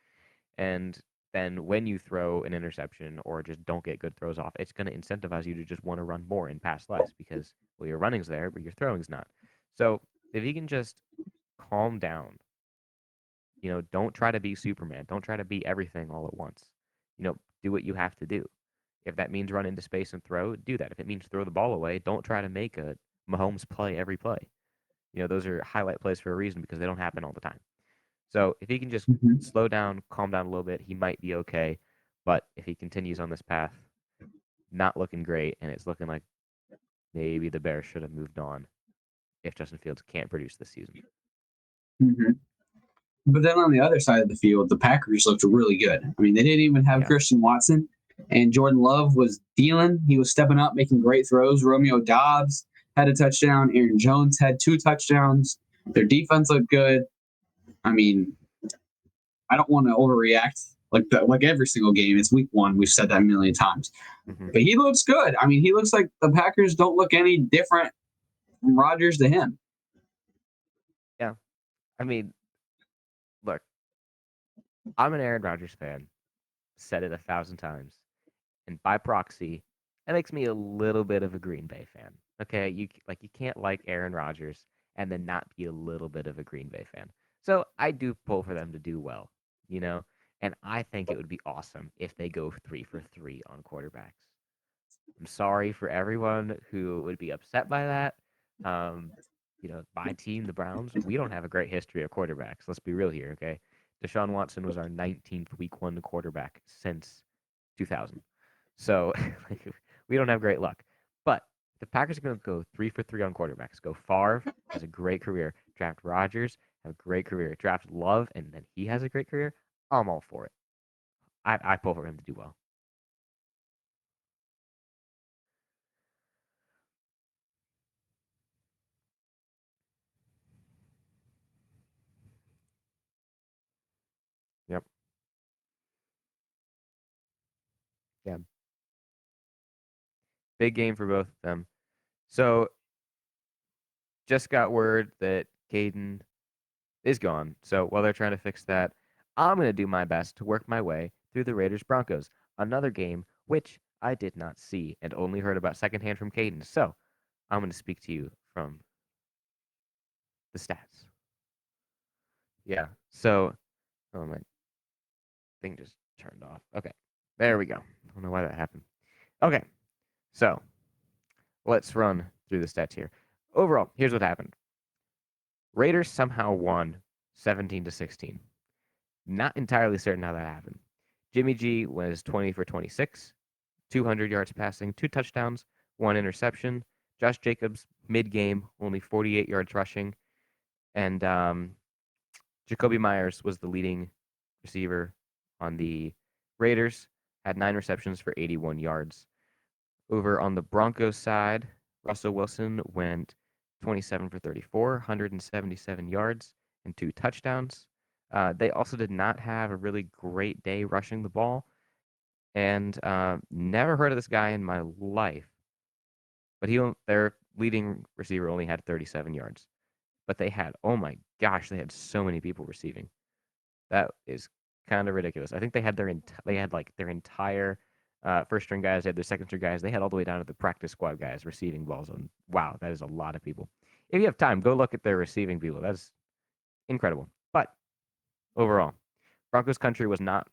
And then when you throw an interception or just don't get good throws off, it's going to incentivize you to just want to run more and pass less because well, your running's there, but your throwing's not. So if you can just calm down, you know, don't try to be Superman. Don't try to be everything all at once. You know, do what you have to do. If that means run into space and throw, do that. If it means throw the ball away, don't try to make a Mahomes play every play. You know, those are highlight plays for a reason because they don't happen all the time. So if he can just Mhm. slow down, calm down a little bit, he might be okay. But if he continues on this path, not looking great, and it's looking like maybe the Bears should have moved on if Justin Fields can't produce this season. Mhm. But then on the other side of the field, the Packers looked really good. I mean, they didn't even have Yeah. Christian Watson, and Jordan Love was dealing. He was stepping up, making great throws. Romeo Doubs had a touchdown. Aaron Jones had two touchdowns. Their defense looked good. I mean, I don't want to overreact like the, like every single game. It's week one. We've said that a million times. Mhm. But he looks good. I mean, he looks like the Packers don't look any different from Rodgers to him. Yeah, I mean, look, I'm an Aaron Rodgers fan. Said it a thousand times, and by proxy, that makes me a little bit of a Green Bay fan. Okay, you like you can't like Aaron Rodgers and then not be a little bit of a Green Bay fan. So I do pull for them to do well, you know, and I think it would be awesome if they go three for three on quarterbacks. I'm sorry for everyone who would be upset by that. Um, you know, my team, the Browns, we don't have a great history of quarterbacks. Let's be real here, okay? Deshaun Watson was our 19th week one quarterback since 2000. So (laughs) we don't have great luck. But the Packers are going to go three for three on quarterbacks. Go Favre has a great career. Draft Rodgers, have a great career. Draft Love, and then he has a great career. I'm all for it. I, I pull for him to do well. Yep. Yeah. Big game for both of them. So just got word that Caden is gone. So while they're trying to fix that, I'm going to do my best to work my way through the Raiders Broncos, another game which I did not see and only heard about secondhand from Caden. So I'm going to speak to you from the stats. Yeah. So, oh my thing just turned off. Okay. There we go. I don't know why that happened. Okay. So let's run through the stats here. Overall, here's what happened. Raiders somehow won 17 to 16. Not entirely certain how that happened. Jimmy G was 20 for 26, 200 yards passing, two touchdowns, one interception. Josh Jacobs, mid game, only 48 yards rushing. And um, Jakobi Meyers was the leading receiver on the Raiders, had nine receptions for 81 yards. Over on the Broncos side, Russell Wilson went 27 for 34, 177 yards, and two touchdowns. Uh, they also did not have a really great day rushing the ball. And uh, never heard of this guy in my life. But he, their leading receiver only had 37 yards. But they had, oh my gosh, they had so many people receiving. That is kind of ridiculous. I think they had their they had like their entire uh, first string guys, they had their second string guys, they had all the way down to the practice squad guys receiving balls. On wow, that is a lot of people. If you have time, go look at their receiving people. That's incredible. But overall, Broncos country was not.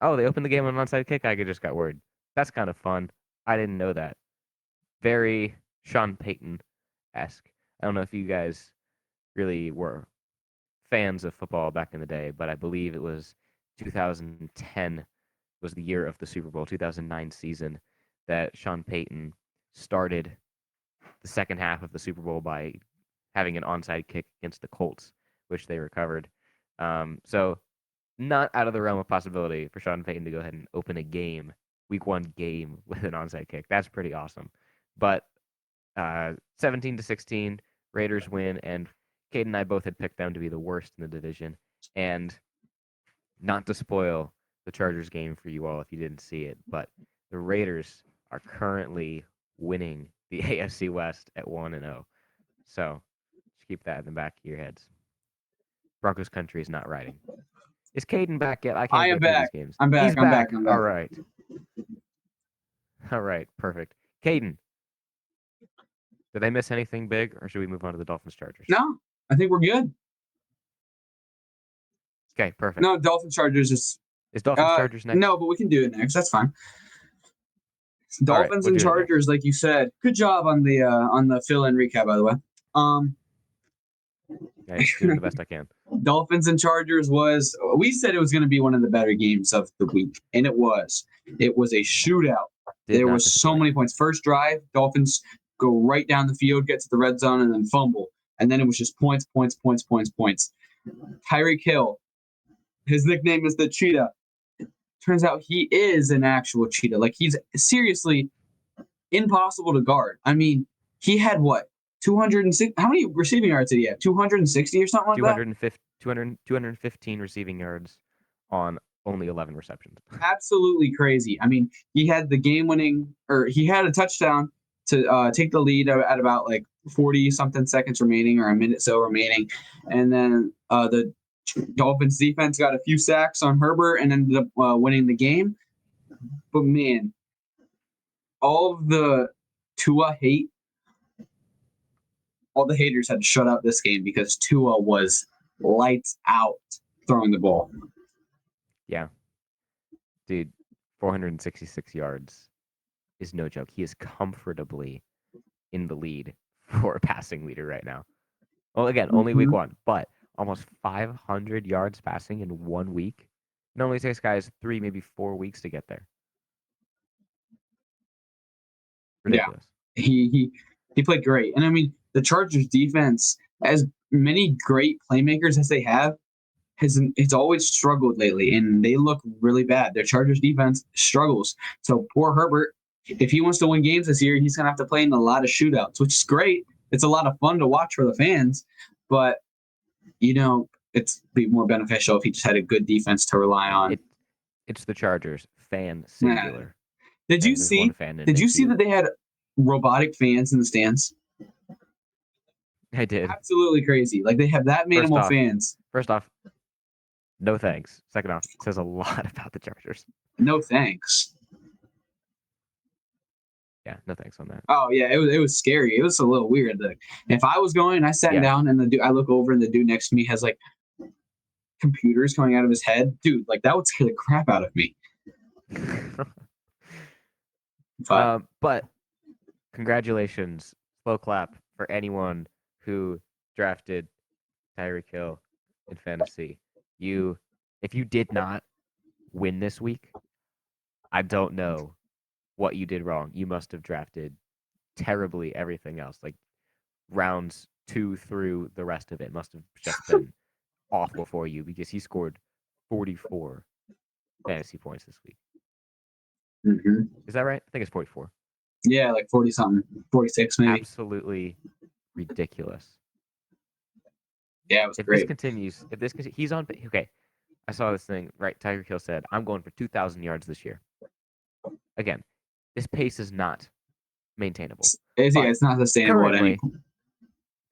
Oh, they opened the game on an onside kick. I just got word. That's kind of fun. I didn't know that. Very Sean Payton esque. I don't know if you guys really were fans of football back in the day, but I believe it was 2010 was the year of the Super Bowl, 2009 season that Sean Payton started the second half of the Super Bowl by having an onside kick against the Colts, which they recovered. Um, so not out of the realm of possibility for Sean Payton to go ahead and open a game, week one game (laughs) with an onside kick. That's pretty awesome. But uh, 17 to 16, Raiders win, and Kate and I both had picked them to be the worst in the division. And not to spoil the Chargers game for you all if you didn't see it, but mm-hmm. the Raiders are currently winning the (laughs) AFC West at 1 and 0. So just keep that in the back of your heads. Broncos country is not riding. Is Caden back yet? I can't I am through these back. games. I'm back, He's I'm back, I'm back. All right. All right. Perfect. Caden, did I miss anything big, or should we move on to the Dolphins Chargers? No, I think we're good. Okay. Perfect. No, Dolphins Chargers is Is Dolphins uh, Chargers next? no, but we can do it next. That's fine. Dolphins we'll and do it next. Chargers, like you said. Good job on the uh, on the fill in recap, by the way. Um, Yeah, doing the best I can. (laughs) Dolphins and Chargers was we said it was going to be one of the better games of the week, and it was. It was a shootout. Did there was so many points. First drive, Dolphins go right down the field, get to the red zone, and then fumble. And then it was just points, points, points, points, points. Tyreek Hill, his nickname is the Cheetah. Turns out he is an actual cheetah. Like he's seriously impossible to guard. I mean, he had what? 206 how many receiving yards did he have 260 or something like that 250, 200, 215 receiving yards on only 11 receptions. (laughs) absolutely crazy. I mean, he had the game winning, or he had a touchdown to uh, take the lead at at about like 40 something seconds remaining or a minute so remaining. And then uh, the Dolphins defense got a few sacks on Herbert and ended up uh, winning the game. But man, all of the Tua hate, all the haters had to shut up this game because Tua was lights out throwing the ball. Yeah. Dude, 466 yards is no joke. He is comfortably in the lead (laughs) for a passing leader right now. Well, again, only week Mhm. one, but almost 500 yards passing in one week. Normally takes guys three, maybe four weeks to get there. Yeah. Ridiculous. he he he played great. And I mean, the Chargers defense, as many great playmakers as they have, has it's always struggled lately, and they look really bad. Their Chargers defense struggles. So poor Herbert, if he wants to win games this year, he's gonna have to play in a lot of shootouts, which is great. It's a lot of fun to watch for the fans, but you know, it's be more beneficial if he just had a good defense to rely on. It, it's the Chargers. Fan singular. did you see? Did you see that they had robotic fans in the stands? I did. absolutely crazy. Like they have that minimal off- fans. First off, no thanks. Second off, says a lot (laughs) about the Chargers. No thanks. Yeah, no thanks on that. Oh yeah, it was it was scary. It was a little weird. Like, if I was going, I sat Yeah. down, and the dude, I look over, and the dude next to me has like computers coming out of his head, dude. Like that would scare the crap out of me. (laughs) But um, but congratulations, slow clap for anyone who drafted Tyreek Hill in fantasy. You, if you did not win this week, I don't know what you did wrong. You must have drafted terribly everything else, like rounds two through the rest of it must have just (laughs) been awful for you because he scored 44 fantasy points this week. mhm. Is that right? I think it's 44. yeah, like forty something, forty six maybe. absolutely ridiculous. Yeah, it was If this continues, if this he's on okay. I saw this thing right. Tyreek Hill said, "I'm going for 2,000 yards this year." Again, this pace is not maintainable. It's, yeah, it's not sustainable at any Currently,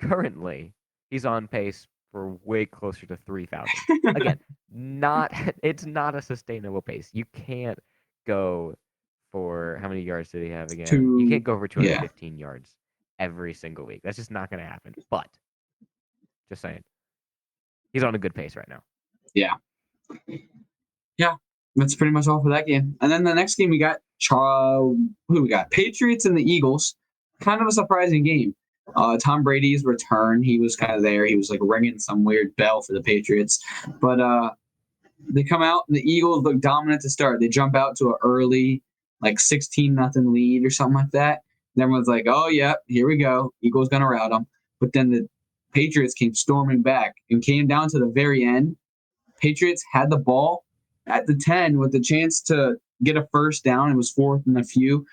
currently, he's on pace for way closer to 3,000. (laughs) Again, not (laughs) it's not a sustainable pace. You can't go for how many yards did he have again? Two- you can't go for yeah. 215 yards every single week. That's just not going to happen. But just saying, he's on a good pace right now. That's pretty much all for that game. And then the next game we got Char- who we got? Patriots and the Eagles. Kind of a surprising game. Uh, Tom Brady's return. He was kind of there. He was like ringing some weird bell for the Patriots. But uh, they come out and the Eagles look dominant to start. They jump out to an early, like 16 nothing lead or something like that. And everyone's like, oh, yeah, here we go. Eagles to rout them. But then the Patriots came storming back and came down to the very end. Patriots had the ball at the 10 with the chance to get a first down. It was fourth and a few.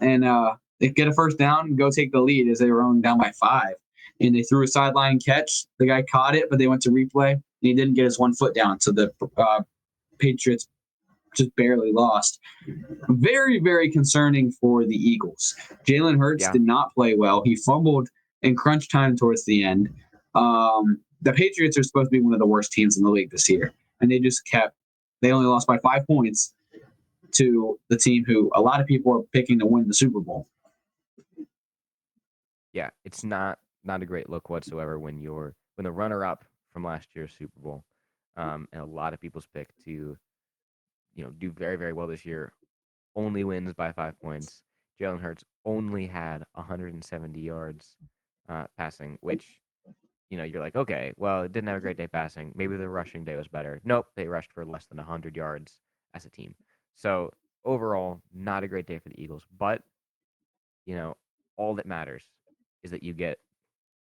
And uh, they get a first down and go take the lead as they were only down by five. And they threw a sideline catch. The guy caught it, but they went to replay and he didn't get his one foot down. So the uh, Patriots just barely lost. Very, very concerning for the Eagles. Jalen Hurts Yeah. did not play well. He fumbled in crunch time towards the end. Um, the Patriots are supposed to be one of the worst teams in the league this year. And they just kept, they only lost by five points to the team who a lot of people are picking to win the Super Bowl. yeah, it's not not a great look whatsoever when you're when the runner up from last year's Super Bowl, um, and a lot of people's pick to, you know, do very very well this year, only wins by five points. Jalen Hurts only had 170 yards uh, passing, which you know you're like, okay, well, it didn't have a mm-hmm. great day passing. Maybe the rushing day was better. Nope, they rushed for less than 100 yards as a team. So overall, not a great day for the Eagles. But you know, all that matters is that you get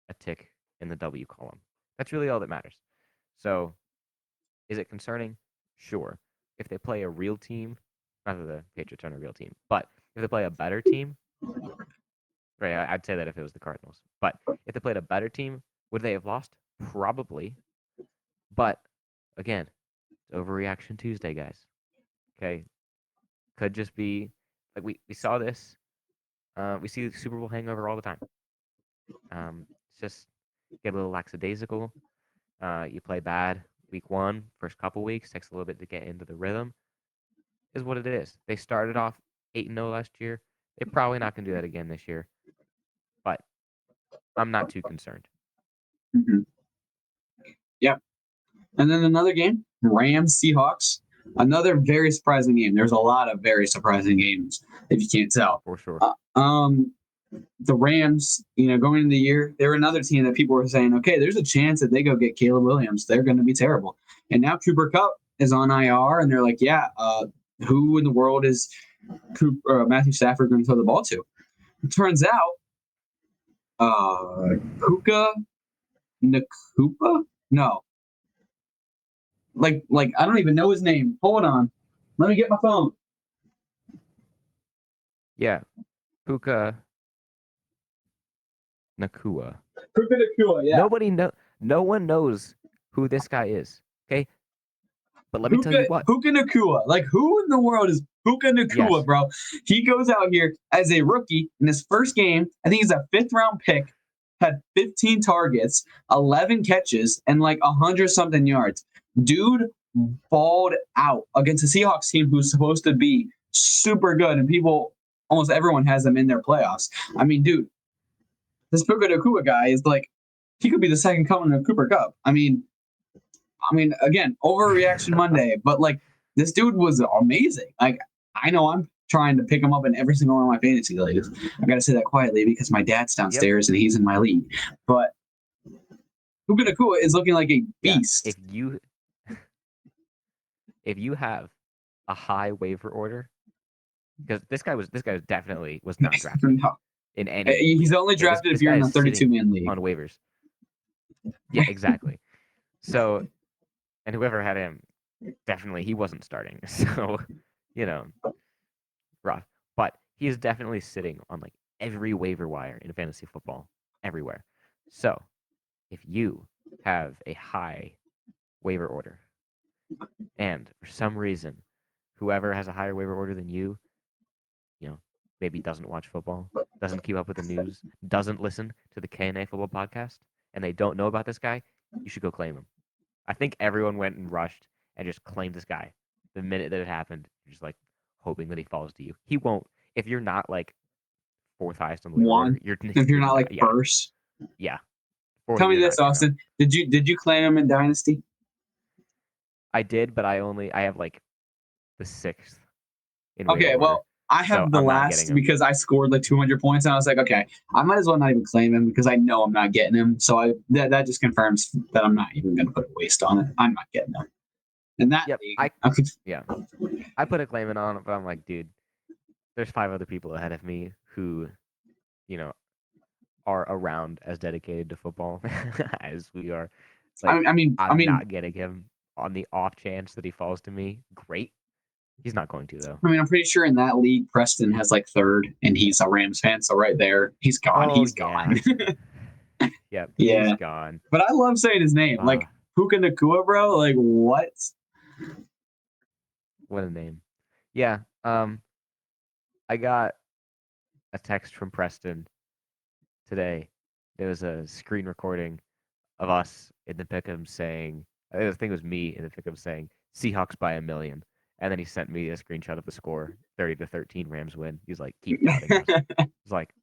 a tick in the W column. That's really all that matters. So, is it concerning? Sure. If they play a real team, not that the Patriots aren't a real team, but if they play a better team, (laughs) right? I'd say that if it was the Cardinals, but if they played a better team, would they have lost? Probably. But again, it's overreaction Tuesday, guys. Okay, could just be like we we saw this. Uh, we see the Super Bowl hangover all the time. Um, it's just get a little lackadaisical. Uh, you play bad week one, first couple weeks takes a little bit to get into the rhythm. Is what it is. They started off eight and zero last year. They're probably not going to do that again this year. But I'm not too concerned. Mhm. Yep. And then another game, Rams Seahawks. Another very surprising game. There's a lot of very surprising games, if you can't tell. For sure. Um, the Rams, you know, going into the year, they're another team that people were saying, okay, there's a chance that they go get Caleb Williams. They're going to be terrible. And now Cooper Kupp is on IR, and they're like, yeah, uh, who in the world is Cooper, uh, Matthew Stafford going to throw the ball to? It turns out, uh, Puka Nakupa? No. Like, like I don't even know his name. Hold on, let me get my phone. Yeah. Puka Nacua. Puka Nacua, yeah. Nobody know no one knows who this guy is. Okay. But let me tell you what. Puka Nacua. Like, who in the world is Puka Nacua, Yes. bro? He goes out here as a rookie in his first game. I think he's a fifth round pick. Had 15 targets, 11 catches, and like 100 something yards. Dude balled out against a Seahawks team who's supposed to be super good, and people, almost everyone has them in their playoffs. I mean, dude, this Puka Nacua guy is like, he could be the second coming of Cooper Kupp. I mean, I mean, again, overreaction Monday, but like this dude was amazing. Like I know I'm trying to pick him up in every single one of my fantasy leagues. I gotta say that quietly because my dad's downstairs and he's in my league. But Puka Nacua is looking like a Yeah, beast. If you (laughs) if you have a high waiver order, because this guy was this guy was definitely was not (laughs) drafted No. in Uh, any He's only this- drafted this if you're in a is 32 man league. on waivers. (laughs) Yeah, exactly. so, and whoever had him, definitely he wasn't starting. So, you know, rough. But he is definitely sitting on like every waiver wire in fantasy football, everywhere. So, if you have a high waiver order, and for some reason, whoever has a higher waiver order than you, you know, maybe doesn't watch football, doesn't keep up with the news, doesn't listen to the KNA football podcast, and they don't know about this guy, you should go claim him. I think everyone went and rushed and just claimed this guy the minute that it happened. Just like hoping that he falls to you. He won't. If you're not like fourth highest on the One. you're If you're not (laughs) like yeah, first, yeah. Fourth, tell me this, not, you know. Austin. Did you did you claim him in Dynasty? I did, but I only I have like the sixth. Okay, order. well, I have So the I'm last because I scored like 200 points, and I was like, okay, I might as well not even claim him because I know I'm not getting him. So I that, that just confirms that I'm not even going to put a waste on it. I'm not getting him. In that Yep, league, I- okay, (laughs) Yeah. I put a claim in on it, but I'm like, dude, there's five other people ahead of me who, you know, are around as dedicated to football (laughs) as we are. I, Like, I mean, I'm I mean, not getting him on the off chance that he falls to me. Great. He's not going to though. I mean, I'm pretty sure in that league, Preston has like third, and he's a Rams fan, so right there, he's gone. Oh, he's yeah. gone. (laughs) Yep. Yeah. He's gone. but I love saying his name, like Ah, Puka Nacua, bro. Like what? What a name. Yeah. Um, I got a text from Preston today. There was a screen recording of us in the pick'em saying, I think the thing was me in the pick'em saying Seahawks by a million, and then he sent me a screenshot of the score, thirty to thirteen, Rams win. He's like, keep doubting us. (laughs) I was like,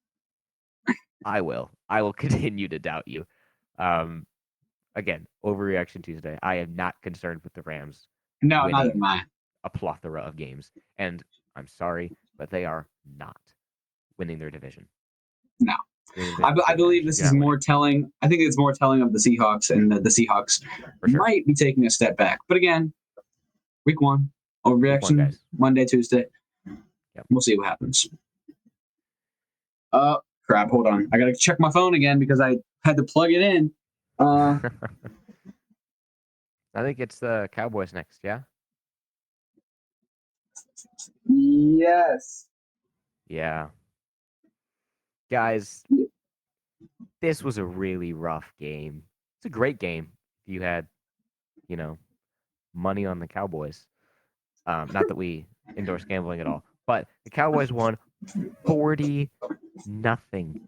I will. I will (laughs) continue to doubt you. Um, again, overreaction Tuesday. I am not concerned with the Rams no, neither am I. a plethora of games. And I'm sorry, but they are not. winning their division. No. I, I believe this get is more telling. I think it's more telling of the Seahawks, and that the Seahawks sure. might be taking a step back. But again, week one, overreaction, guys. Monday, Tuesday. Yep. We'll see what happens. Uh, crap. Hold on. I gotta check my phone again because I had to plug it in. Uh, (laughs) I think it's the Cowboys next. Yeah. yes. Yeah. Guys, this was a really rough game. It's a great game if you had, you know, money on the Cowboys. Um, not that we endorse gambling at all, but the Cowboys won 40 nothing.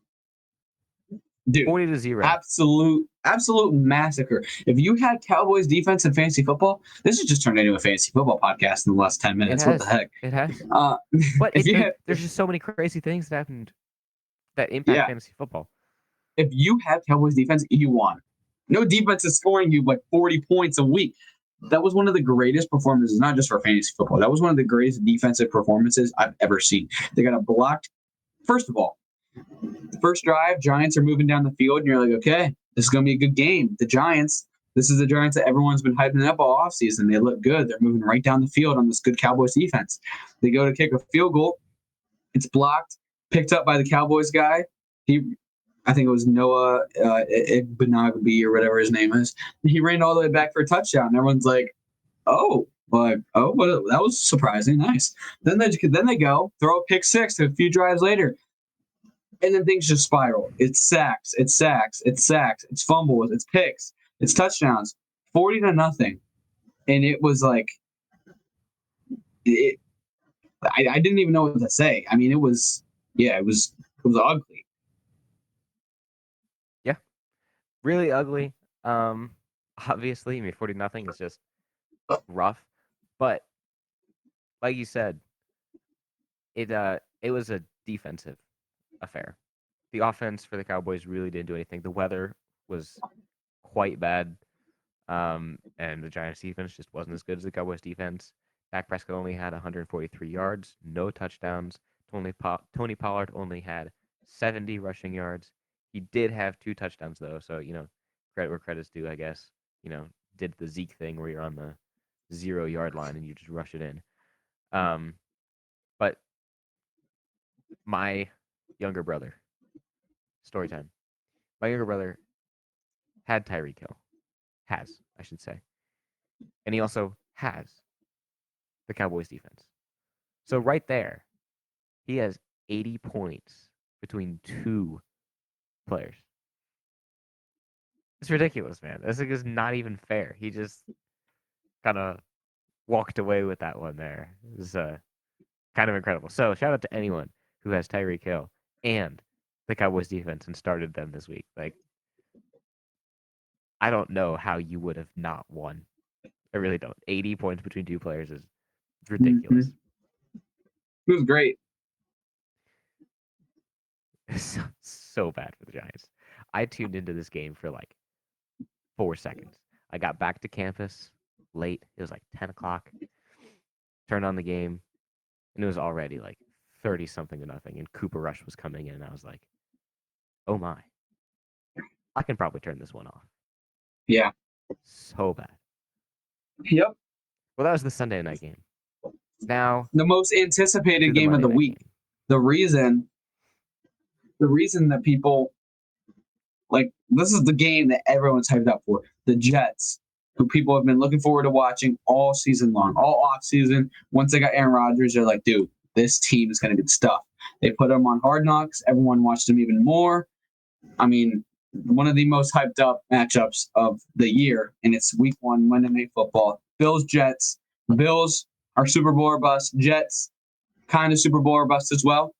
Dude, 40 to 0. absolute, absolute massacre. If you had Cowboys defense in fantasy football, this has just turned into a fantasy football podcast in the last ten minutes. What the heck? It has. (laughs) Uh, But it, had- there's just so many crazy things that happened that impact Yeah. fantasy football. if you have Cowboys defense, you won. No defense is scoring you like 40 points a week. That was one of the greatest performances, not just for fantasy football. That was one of the greatest defensive performances I've ever seen. They got a blocked. First of all, first drive, Giants are moving down the field, and you're like, okay, this is going to be a good game. The Giants, this is the Giants that everyone's been hyping up all offseason. They look good. They're moving right down the field on this good Cowboys defense. They go to kick a field goal. It's blocked, picked up by the Cowboys guy. He I think it was Noah uh, or whatever his name is. He ran all the way back for a touchdown. Everyone's like, "Oh, like, oh, what? That was surprising. Nice." Then they then they go throw a pick six a few drives later, and then things just spiral. It's sacks, it's sacks, it's sacks, it's fumbles, it's picks, it's touchdowns, forty to nothing, and it was like, it. I, I didn't even know what to say. I mean, it was yeah, it was it was ugly. Yeah, really ugly. Um, obviously, I mean, forty nothing is just rough, but like you said, it uh, it was a defensive affair. The offense for the Cowboys really didn't do anything. The weather was quite bad, um, and the Giants' defense just wasn't as good as the Cowboys' defense. Dak Prescott only had 143 yards, no touchdowns. Tony po- Tony Pollard only had 70 rushing yards. He did have two touchdowns though, so you know, credit where credit's due, I guess. You know, did the Zeke thing where you're on the zero yard line and you just rush it in. Um, but my younger brother, story time. My younger brother had Tyreek Hill, has I should say, and he also has the Cowboys defense. So right there, he has 80 points between two players. It's ridiculous, man. This is not even fair. He just kind of walked away with that one there. It was uh, kind of incredible. So shout out to anyone who has Tyreek Hill and the Cowboys defense and started them this week. Like, I don't know how you would have not won. I really don't. 80 points between two players is mm-hmm. ridiculous. It was great. (laughs) so, so bad for the Giants. I tuned into this game for like four seconds. I got back to campus late. It was like 10 o'clock. Turned on the game, and it was already like 30 something to nothing. And Cooper Rush was coming in. And I was like, oh my. I can probably turn this one off. Yeah. So bad. Yep. Well, that was the Sunday night game. Now, The most anticipated the game of the week. game. The reason, the reason that people like this is the game that everyone's hyped up for. The Jets, who people have been looking forward to watching all season long, all off season. Once they got Aaron Rodgers, they're like, dude, this team is going to get stuff. They put them on Hard Knocks. Everyone watched them even more. I mean, one of the most hyped up matchups of the year, and it's Week One Monday Night Football. Bills Jets. Bills are Super Bowl bust. Jets kind of Super Bowl bust as well.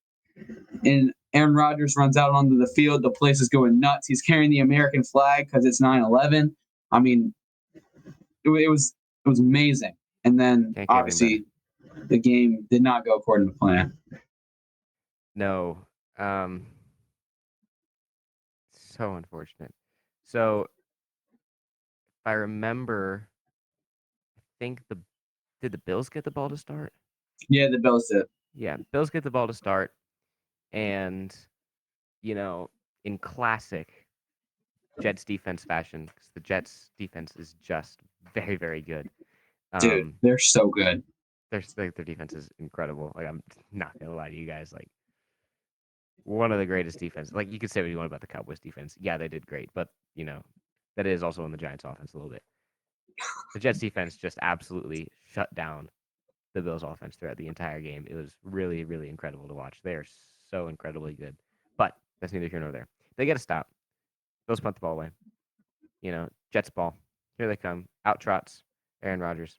And Aaron Rodgers runs out onto the field. The place is going nuts. He's carrying the American flag because it's 9/11. I mean, it, it was it was amazing. And then obviously the game did not go according to plan. No. Um so unfortunate. So if I remember I think the did the Bills get the ball to start? Yeah, the Bills did. Yeah, Bills get the ball to start. And, you know, in classic Jets defense fashion, because the Jets defense is just very, very good. Dude, Um, they're so good. Their like their defense is incredible. Like I'm not gonna lie to you guys, like one of the greatest defenses. Like you could say what you want about the Cowboys defense. Yeah, they did great, but you know that is also in the Giants offense a little bit. The Jets (laughs) defense just absolutely shut down the Bills offense throughout the entire game. It was really, really incredible to watch. They are so incredibly good. But that's neither here nor there. They get a stop. Bills punt the ball away. You know, Jets ball. Here they come. Out trots Aaron Rodgers.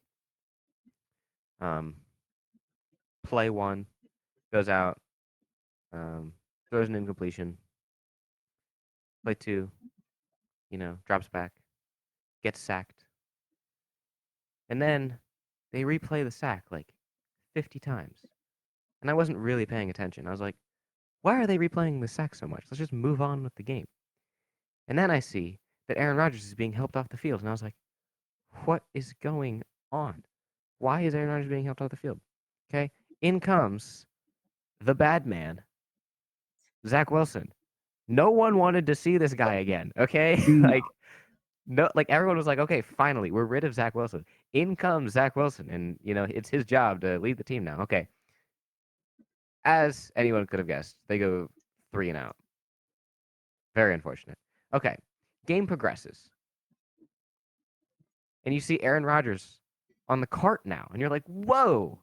Um, play one, goes out, um, throws an incompletion. Play two, you know, drops back, gets sacked. And then they replay the sack like 50 times. And I wasn't really paying attention. I was like, why are they replaying the sack so much? Let's just move on with the game. And then I see that Aaron Rodgers is being helped off the field. And I was like, what is going on? Why is Aaron Rodgers being helped off the field? Okay. In comes the bad man, Zach Wilson. No one wanted to see this guy again. Okay. (laughs) Like, no, like everyone was like, okay, finally, we're rid of Zach Wilson. In comes Zach Wilson. And, you know, it's his job to lead the team now. Okay. As anyone could have guessed, they go three and out. Very unfortunate. Okay. Game progresses. And you see Aaron Rodgers on the cart now. And you're like, whoa,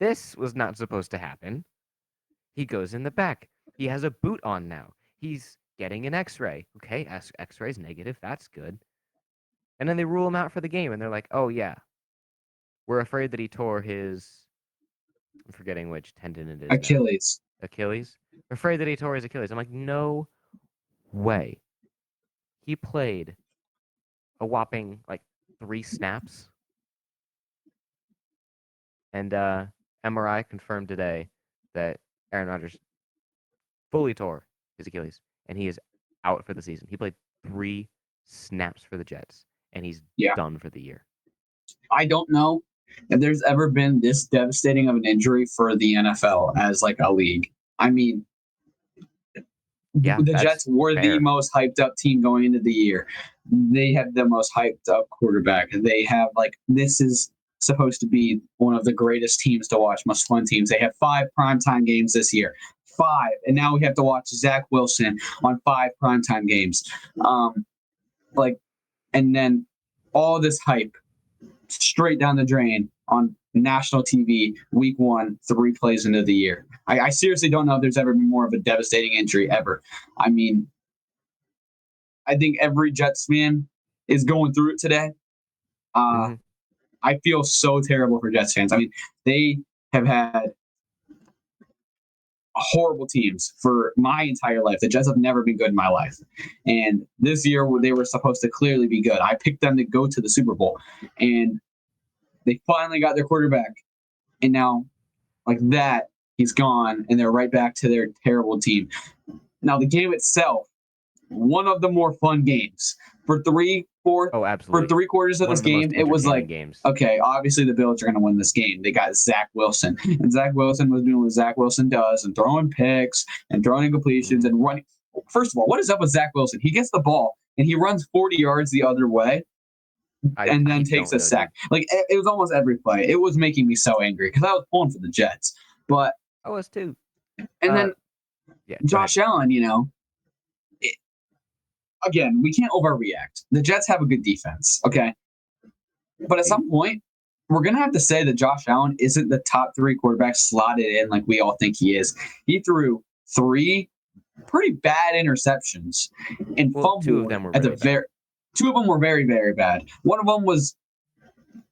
this was not supposed to happen. He goes in the back. He has a boot on now. He's getting an x ray. Okay, x ray's negative. That's good. And then they rule him out for the game. And they're like, oh, yeah, we're afraid that he tore his. I'm forgetting which tendon it is. now. Achilles. Achilles. We're afraid that he tore his Achilles. I'm like, no way. He played a whopping like three snaps. And uh, MRI confirmed today that Aaron Rodgers fully tore his Achilles and he is out for the season. He played three snaps for the Jets and he's Yeah. done for the year. I don't know if there's ever been this devastating of an injury for the NFL as like a league. I mean, Yeah, the Jets were the most hyped up team going into the year. They have the most hyped up quarterback. They have like this is supposed to be one of the greatest teams to watch, most fun teams. They have five primetime games this year. Five. And now we have to watch Zach Wilson on five primetime games. Um like and then all this hype straight down the drain on national TV week one, three plays into the year. I, I seriously don't know if there's ever been more of a devastating injury ever. I mean, I think every Jets fan is going through it today. Uh, Mhm. I feel so terrible for Jets fans. I mean, they have had horrible teams for my entire life. The Jets have never been good in my life. And this year, they were supposed to clearly be good. I picked them to go to the Super Bowl, and they finally got their quarterback. And now, like that, he's gone, and they're right back to their terrible team. Now, the game itself, one of the more fun games. For three, Oh, for absolutely. three quarters of One this most game, it was like games. okay, obviously the Bills are going to win this game. They got Zach Wilson, (laughs) and Zach Wilson was doing what Zach Wilson does, and throwing picks and throwing incompletions and running. First of all, what is up with Zach Wilson? He gets the ball and he runs 40 yards the other way, I- and I then takes a sack. Like it, it was almost every play. It was making me so angry because I was pulling for the Jets. But. I was too. and Uh, then Yeah. Josh Allen, you know, again, we can't overreact. The Jets have a good defense, okay? But at some point, we're going to have to say that Josh Allen isn't the top three quarterback slotted in like we all think he is. He threw three pretty bad interceptions and Well, fumbled two of them were at the very. Two of them were very, very bad. One of them was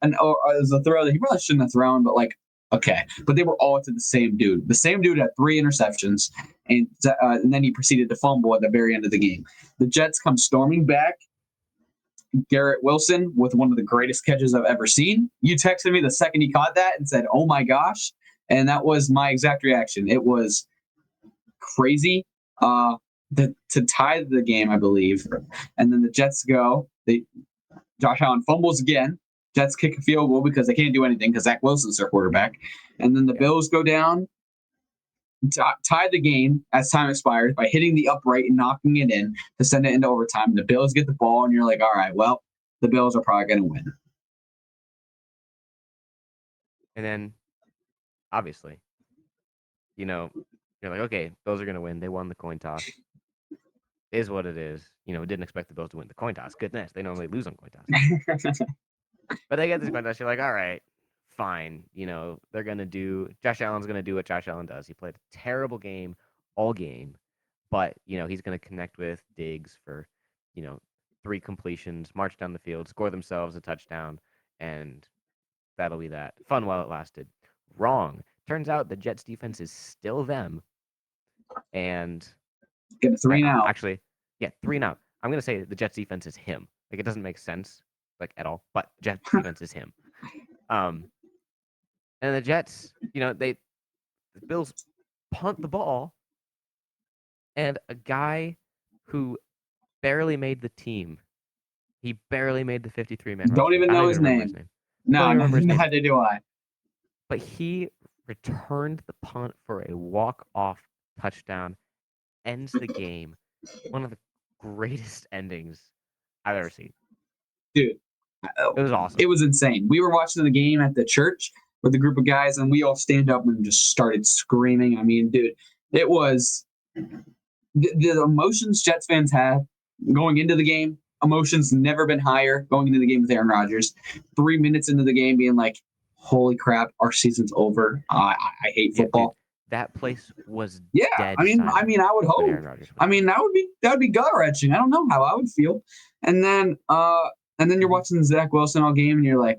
an oh, it was a throw that he probably shouldn't have thrown, but like okay. But they were all to the same dude. The same dude had three interceptions, and uh, and then he proceeded to fumble at the very end of the game. The Jets come storming back. Garrett Wilson with one of the greatest catches I've ever seen. You texted me the second he caught that and said, "Oh my gosh!" And that was my exact reaction. It was crazy. Uh, the, to tie the game, I believe, and then the Jets go. They Josh Allen fumbles again. Jets kick a field goal because they can't do anything because Zach Wilson's their quarterback. And then the Bills go down. t- tied the game as time expires by hitting the upright and knocking it in to send it into overtime. The Bills get the ball, and you're like, all right, well, the Bills are probably going to win. And then, obviously, you know, you're like, okay, Bills are going to win. They won the coin toss. Is what it is. You know, didn't expect the Bills to win the coin toss. Goodness, they normally lose on coin toss. (laughs) but they get this coin toss. You're like, all right, fine. You know, they're to do, Josh Allen's to do what Josh Allen does. He played a terrible game all game, but, you know, he's to connect with Diggs for, you know, three completions, march down the field, score themselves a touchdown, and that'll be that. Fun while it lasted. Wrong. Turns out the Jets defense is still them. And Get three now. Actually, yeah, three now. I'm gonna say the Jets defense is him. Like it doesn't make sense, like at all. But Jets defense is him. Um, and the Jets, you know, they the Bills punt the ball, and a guy who barely made the team, he barely made the 53 man. Don't even know his name. No, don't no, remember his (laughs) name. neither do I. but he returned the punt for a walk off touchdown, ends the game. One of the greatest (laughs) endings I've ever seen. Dude, It was awesome. it was insane. We were watching the game at the church with a group of guys, and we all stand up and just started screaming. I mean, dude, it was the, the emotions Jets fans had going into the game. Emotions never been higher going into the game with Aaron Rodgers. Three minutes into the game, being like, "Holy crap, our season's over. I, I, I hate football." that place was Yeah, dead I mean, I mean, I would hope. I mean, that would be that would be gut wrenching. I don't know how I would feel. And then uh and then you're watching Zach Wilson all game and you're like,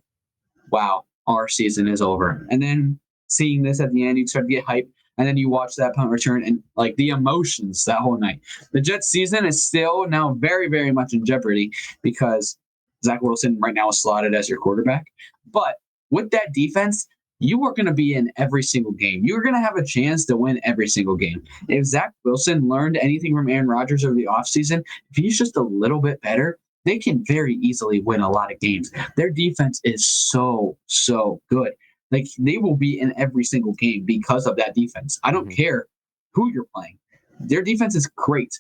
wow, our season is over. And then seeing this at the end, you start to get hyped. And then you watch that punt return and like the emotions that whole night. The Jets season is still now very, very much in jeopardy because Zach Wilson right now is slotted as your quarterback. But with that defense, you are going to be in every single game. You're going to have a chance to win every single game. If Zach Wilson learned anything from Aaron Rodgers over the offseason, if he's just a little bit better, they can very easily win a lot of games. Their defense is so, so good. Like they will be in every single game because of that defense. I don't Mhm. care who you're playing. Their defense is great.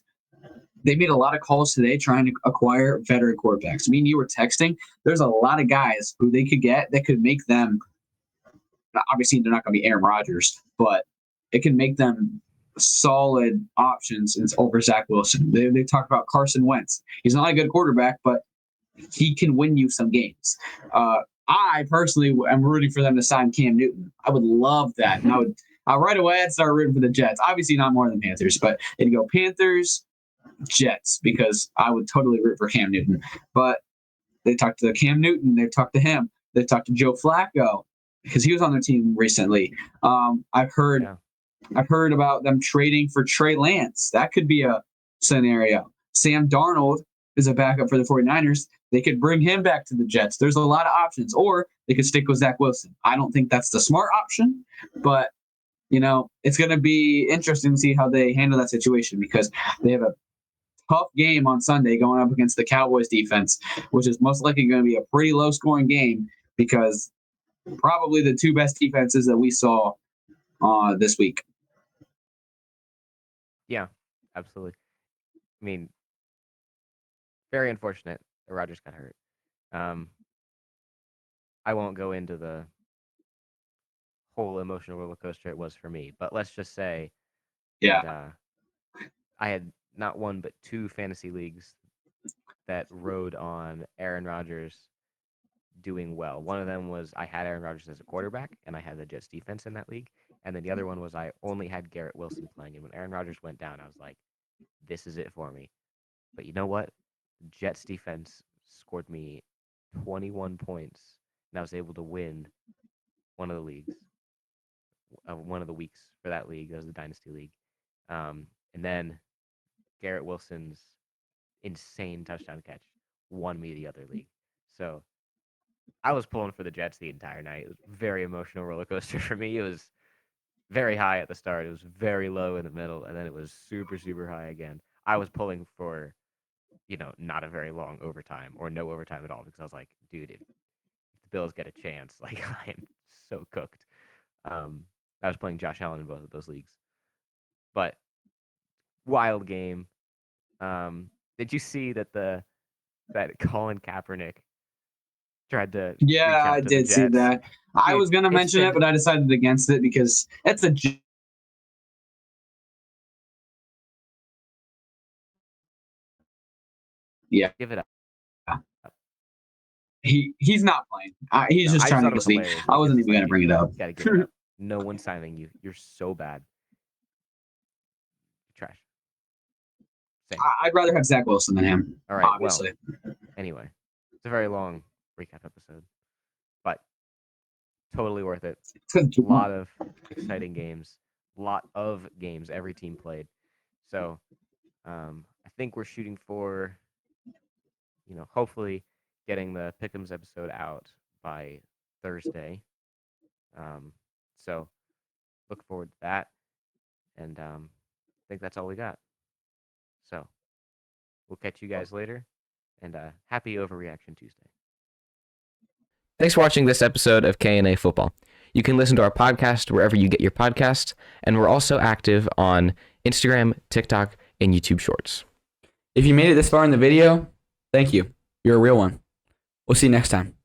They made a lot of calls today trying to acquire veteran quarterbacks. I mean, you were texting. There's a lot of guys who they could get that could make them. Obviously, they're not going to be Aaron Rodgers, but it can make them solid options over Zach Wilson. They, they talk about Carson Wentz. He's not a good quarterback, but he can win you some games. Uh, I personally am rooting for them to sign Cam Newton. I would love that. And I would uh, right away I'd start rooting for the Jets. Obviously not more than Panthers, but it'd go Panthers, Jets, because I would totally root for Cam Newton. But they talked to Cam Newton, they talked to him, they talked to Joe Flacco because he was on their team recently. Um, I've heard Yeah. I've heard about them trading for Trey Lance. That could be a scenario. Sam Darnold is a backup for the 49ers. They could bring him back to the Jets. There's a lot of options. Or they could stick with Zach Wilson. I don't think that's the smart option, but you know, it's gonna be interesting to see how they handle that situation because they have a tough game on Sunday going up against the Cowboys defense, which is most likely going to be a pretty low scoring game because probably the two best defenses that we saw uh, this week. Absolutely. I mean, very unfortunate that Rodgers got hurt. Um, I won't go into the whole emotional roller coaster it was for me, but let's just say Yeah. that, uh, I had not one but two fantasy leagues that rode on Aaron Rodgers doing well. One of them was I had Aaron Rodgers as a quarterback, and I had the Jets defense in that league. And then the other one was I only had Garrett Wilson playing. And when Aaron Rodgers went down, I was like, this is it for me. But you know what? Jets defense scored me 21 points, and I was able to win one of the leagues, uh, one of the weeks for that league. That was the Dynasty League. Um, and then Garrett Wilson's insane touchdown catch won me the other league. So I was pulling for the Jets the entire night. It was very emotional roller coaster for me. It was very high at the start. It was very low in the middle, and then it was super, super high again. I was pulling for, you know, not a very long overtime or no overtime at all because I was like, dude, if, if the Bills get a chance, (laughs) like I am so cooked. Um, I was playing Josh Allen in both of those leagues. but wild game. Um, did you see that the that Colin Kaepernick tried to? Yeah, I did see that. I was gonna mention it, but I decided against it because it's a yeah. Give it up. He he's not playing. Uh, he's No, just I trying to was see. I wasn't even gonna bring it up. It up. (laughs) No one's signing you. You're so bad. Trash. Same. I- I'd rather have Zach Wilson than him. All right. obviously. Well, anyway, it's a very long recap episode, but totally worth it. A lot of exciting games. A lot of games every team played. So, um, I think we're shooting for, you know, hopefully getting the Pick'ems episode out by Thursday. Um, so look forward to that. And um, I think that's all we got. So we'll catch you guys later. And uh, happy Overreaction Tuesday. Thanks for watching this episode of KNA Football. You can listen to our podcast wherever you get your podcasts, and we're also active on Instagram, TikTok, and YouTube Shorts. If you made it this far in the video, thank you. You're a real one. We'll see you next time.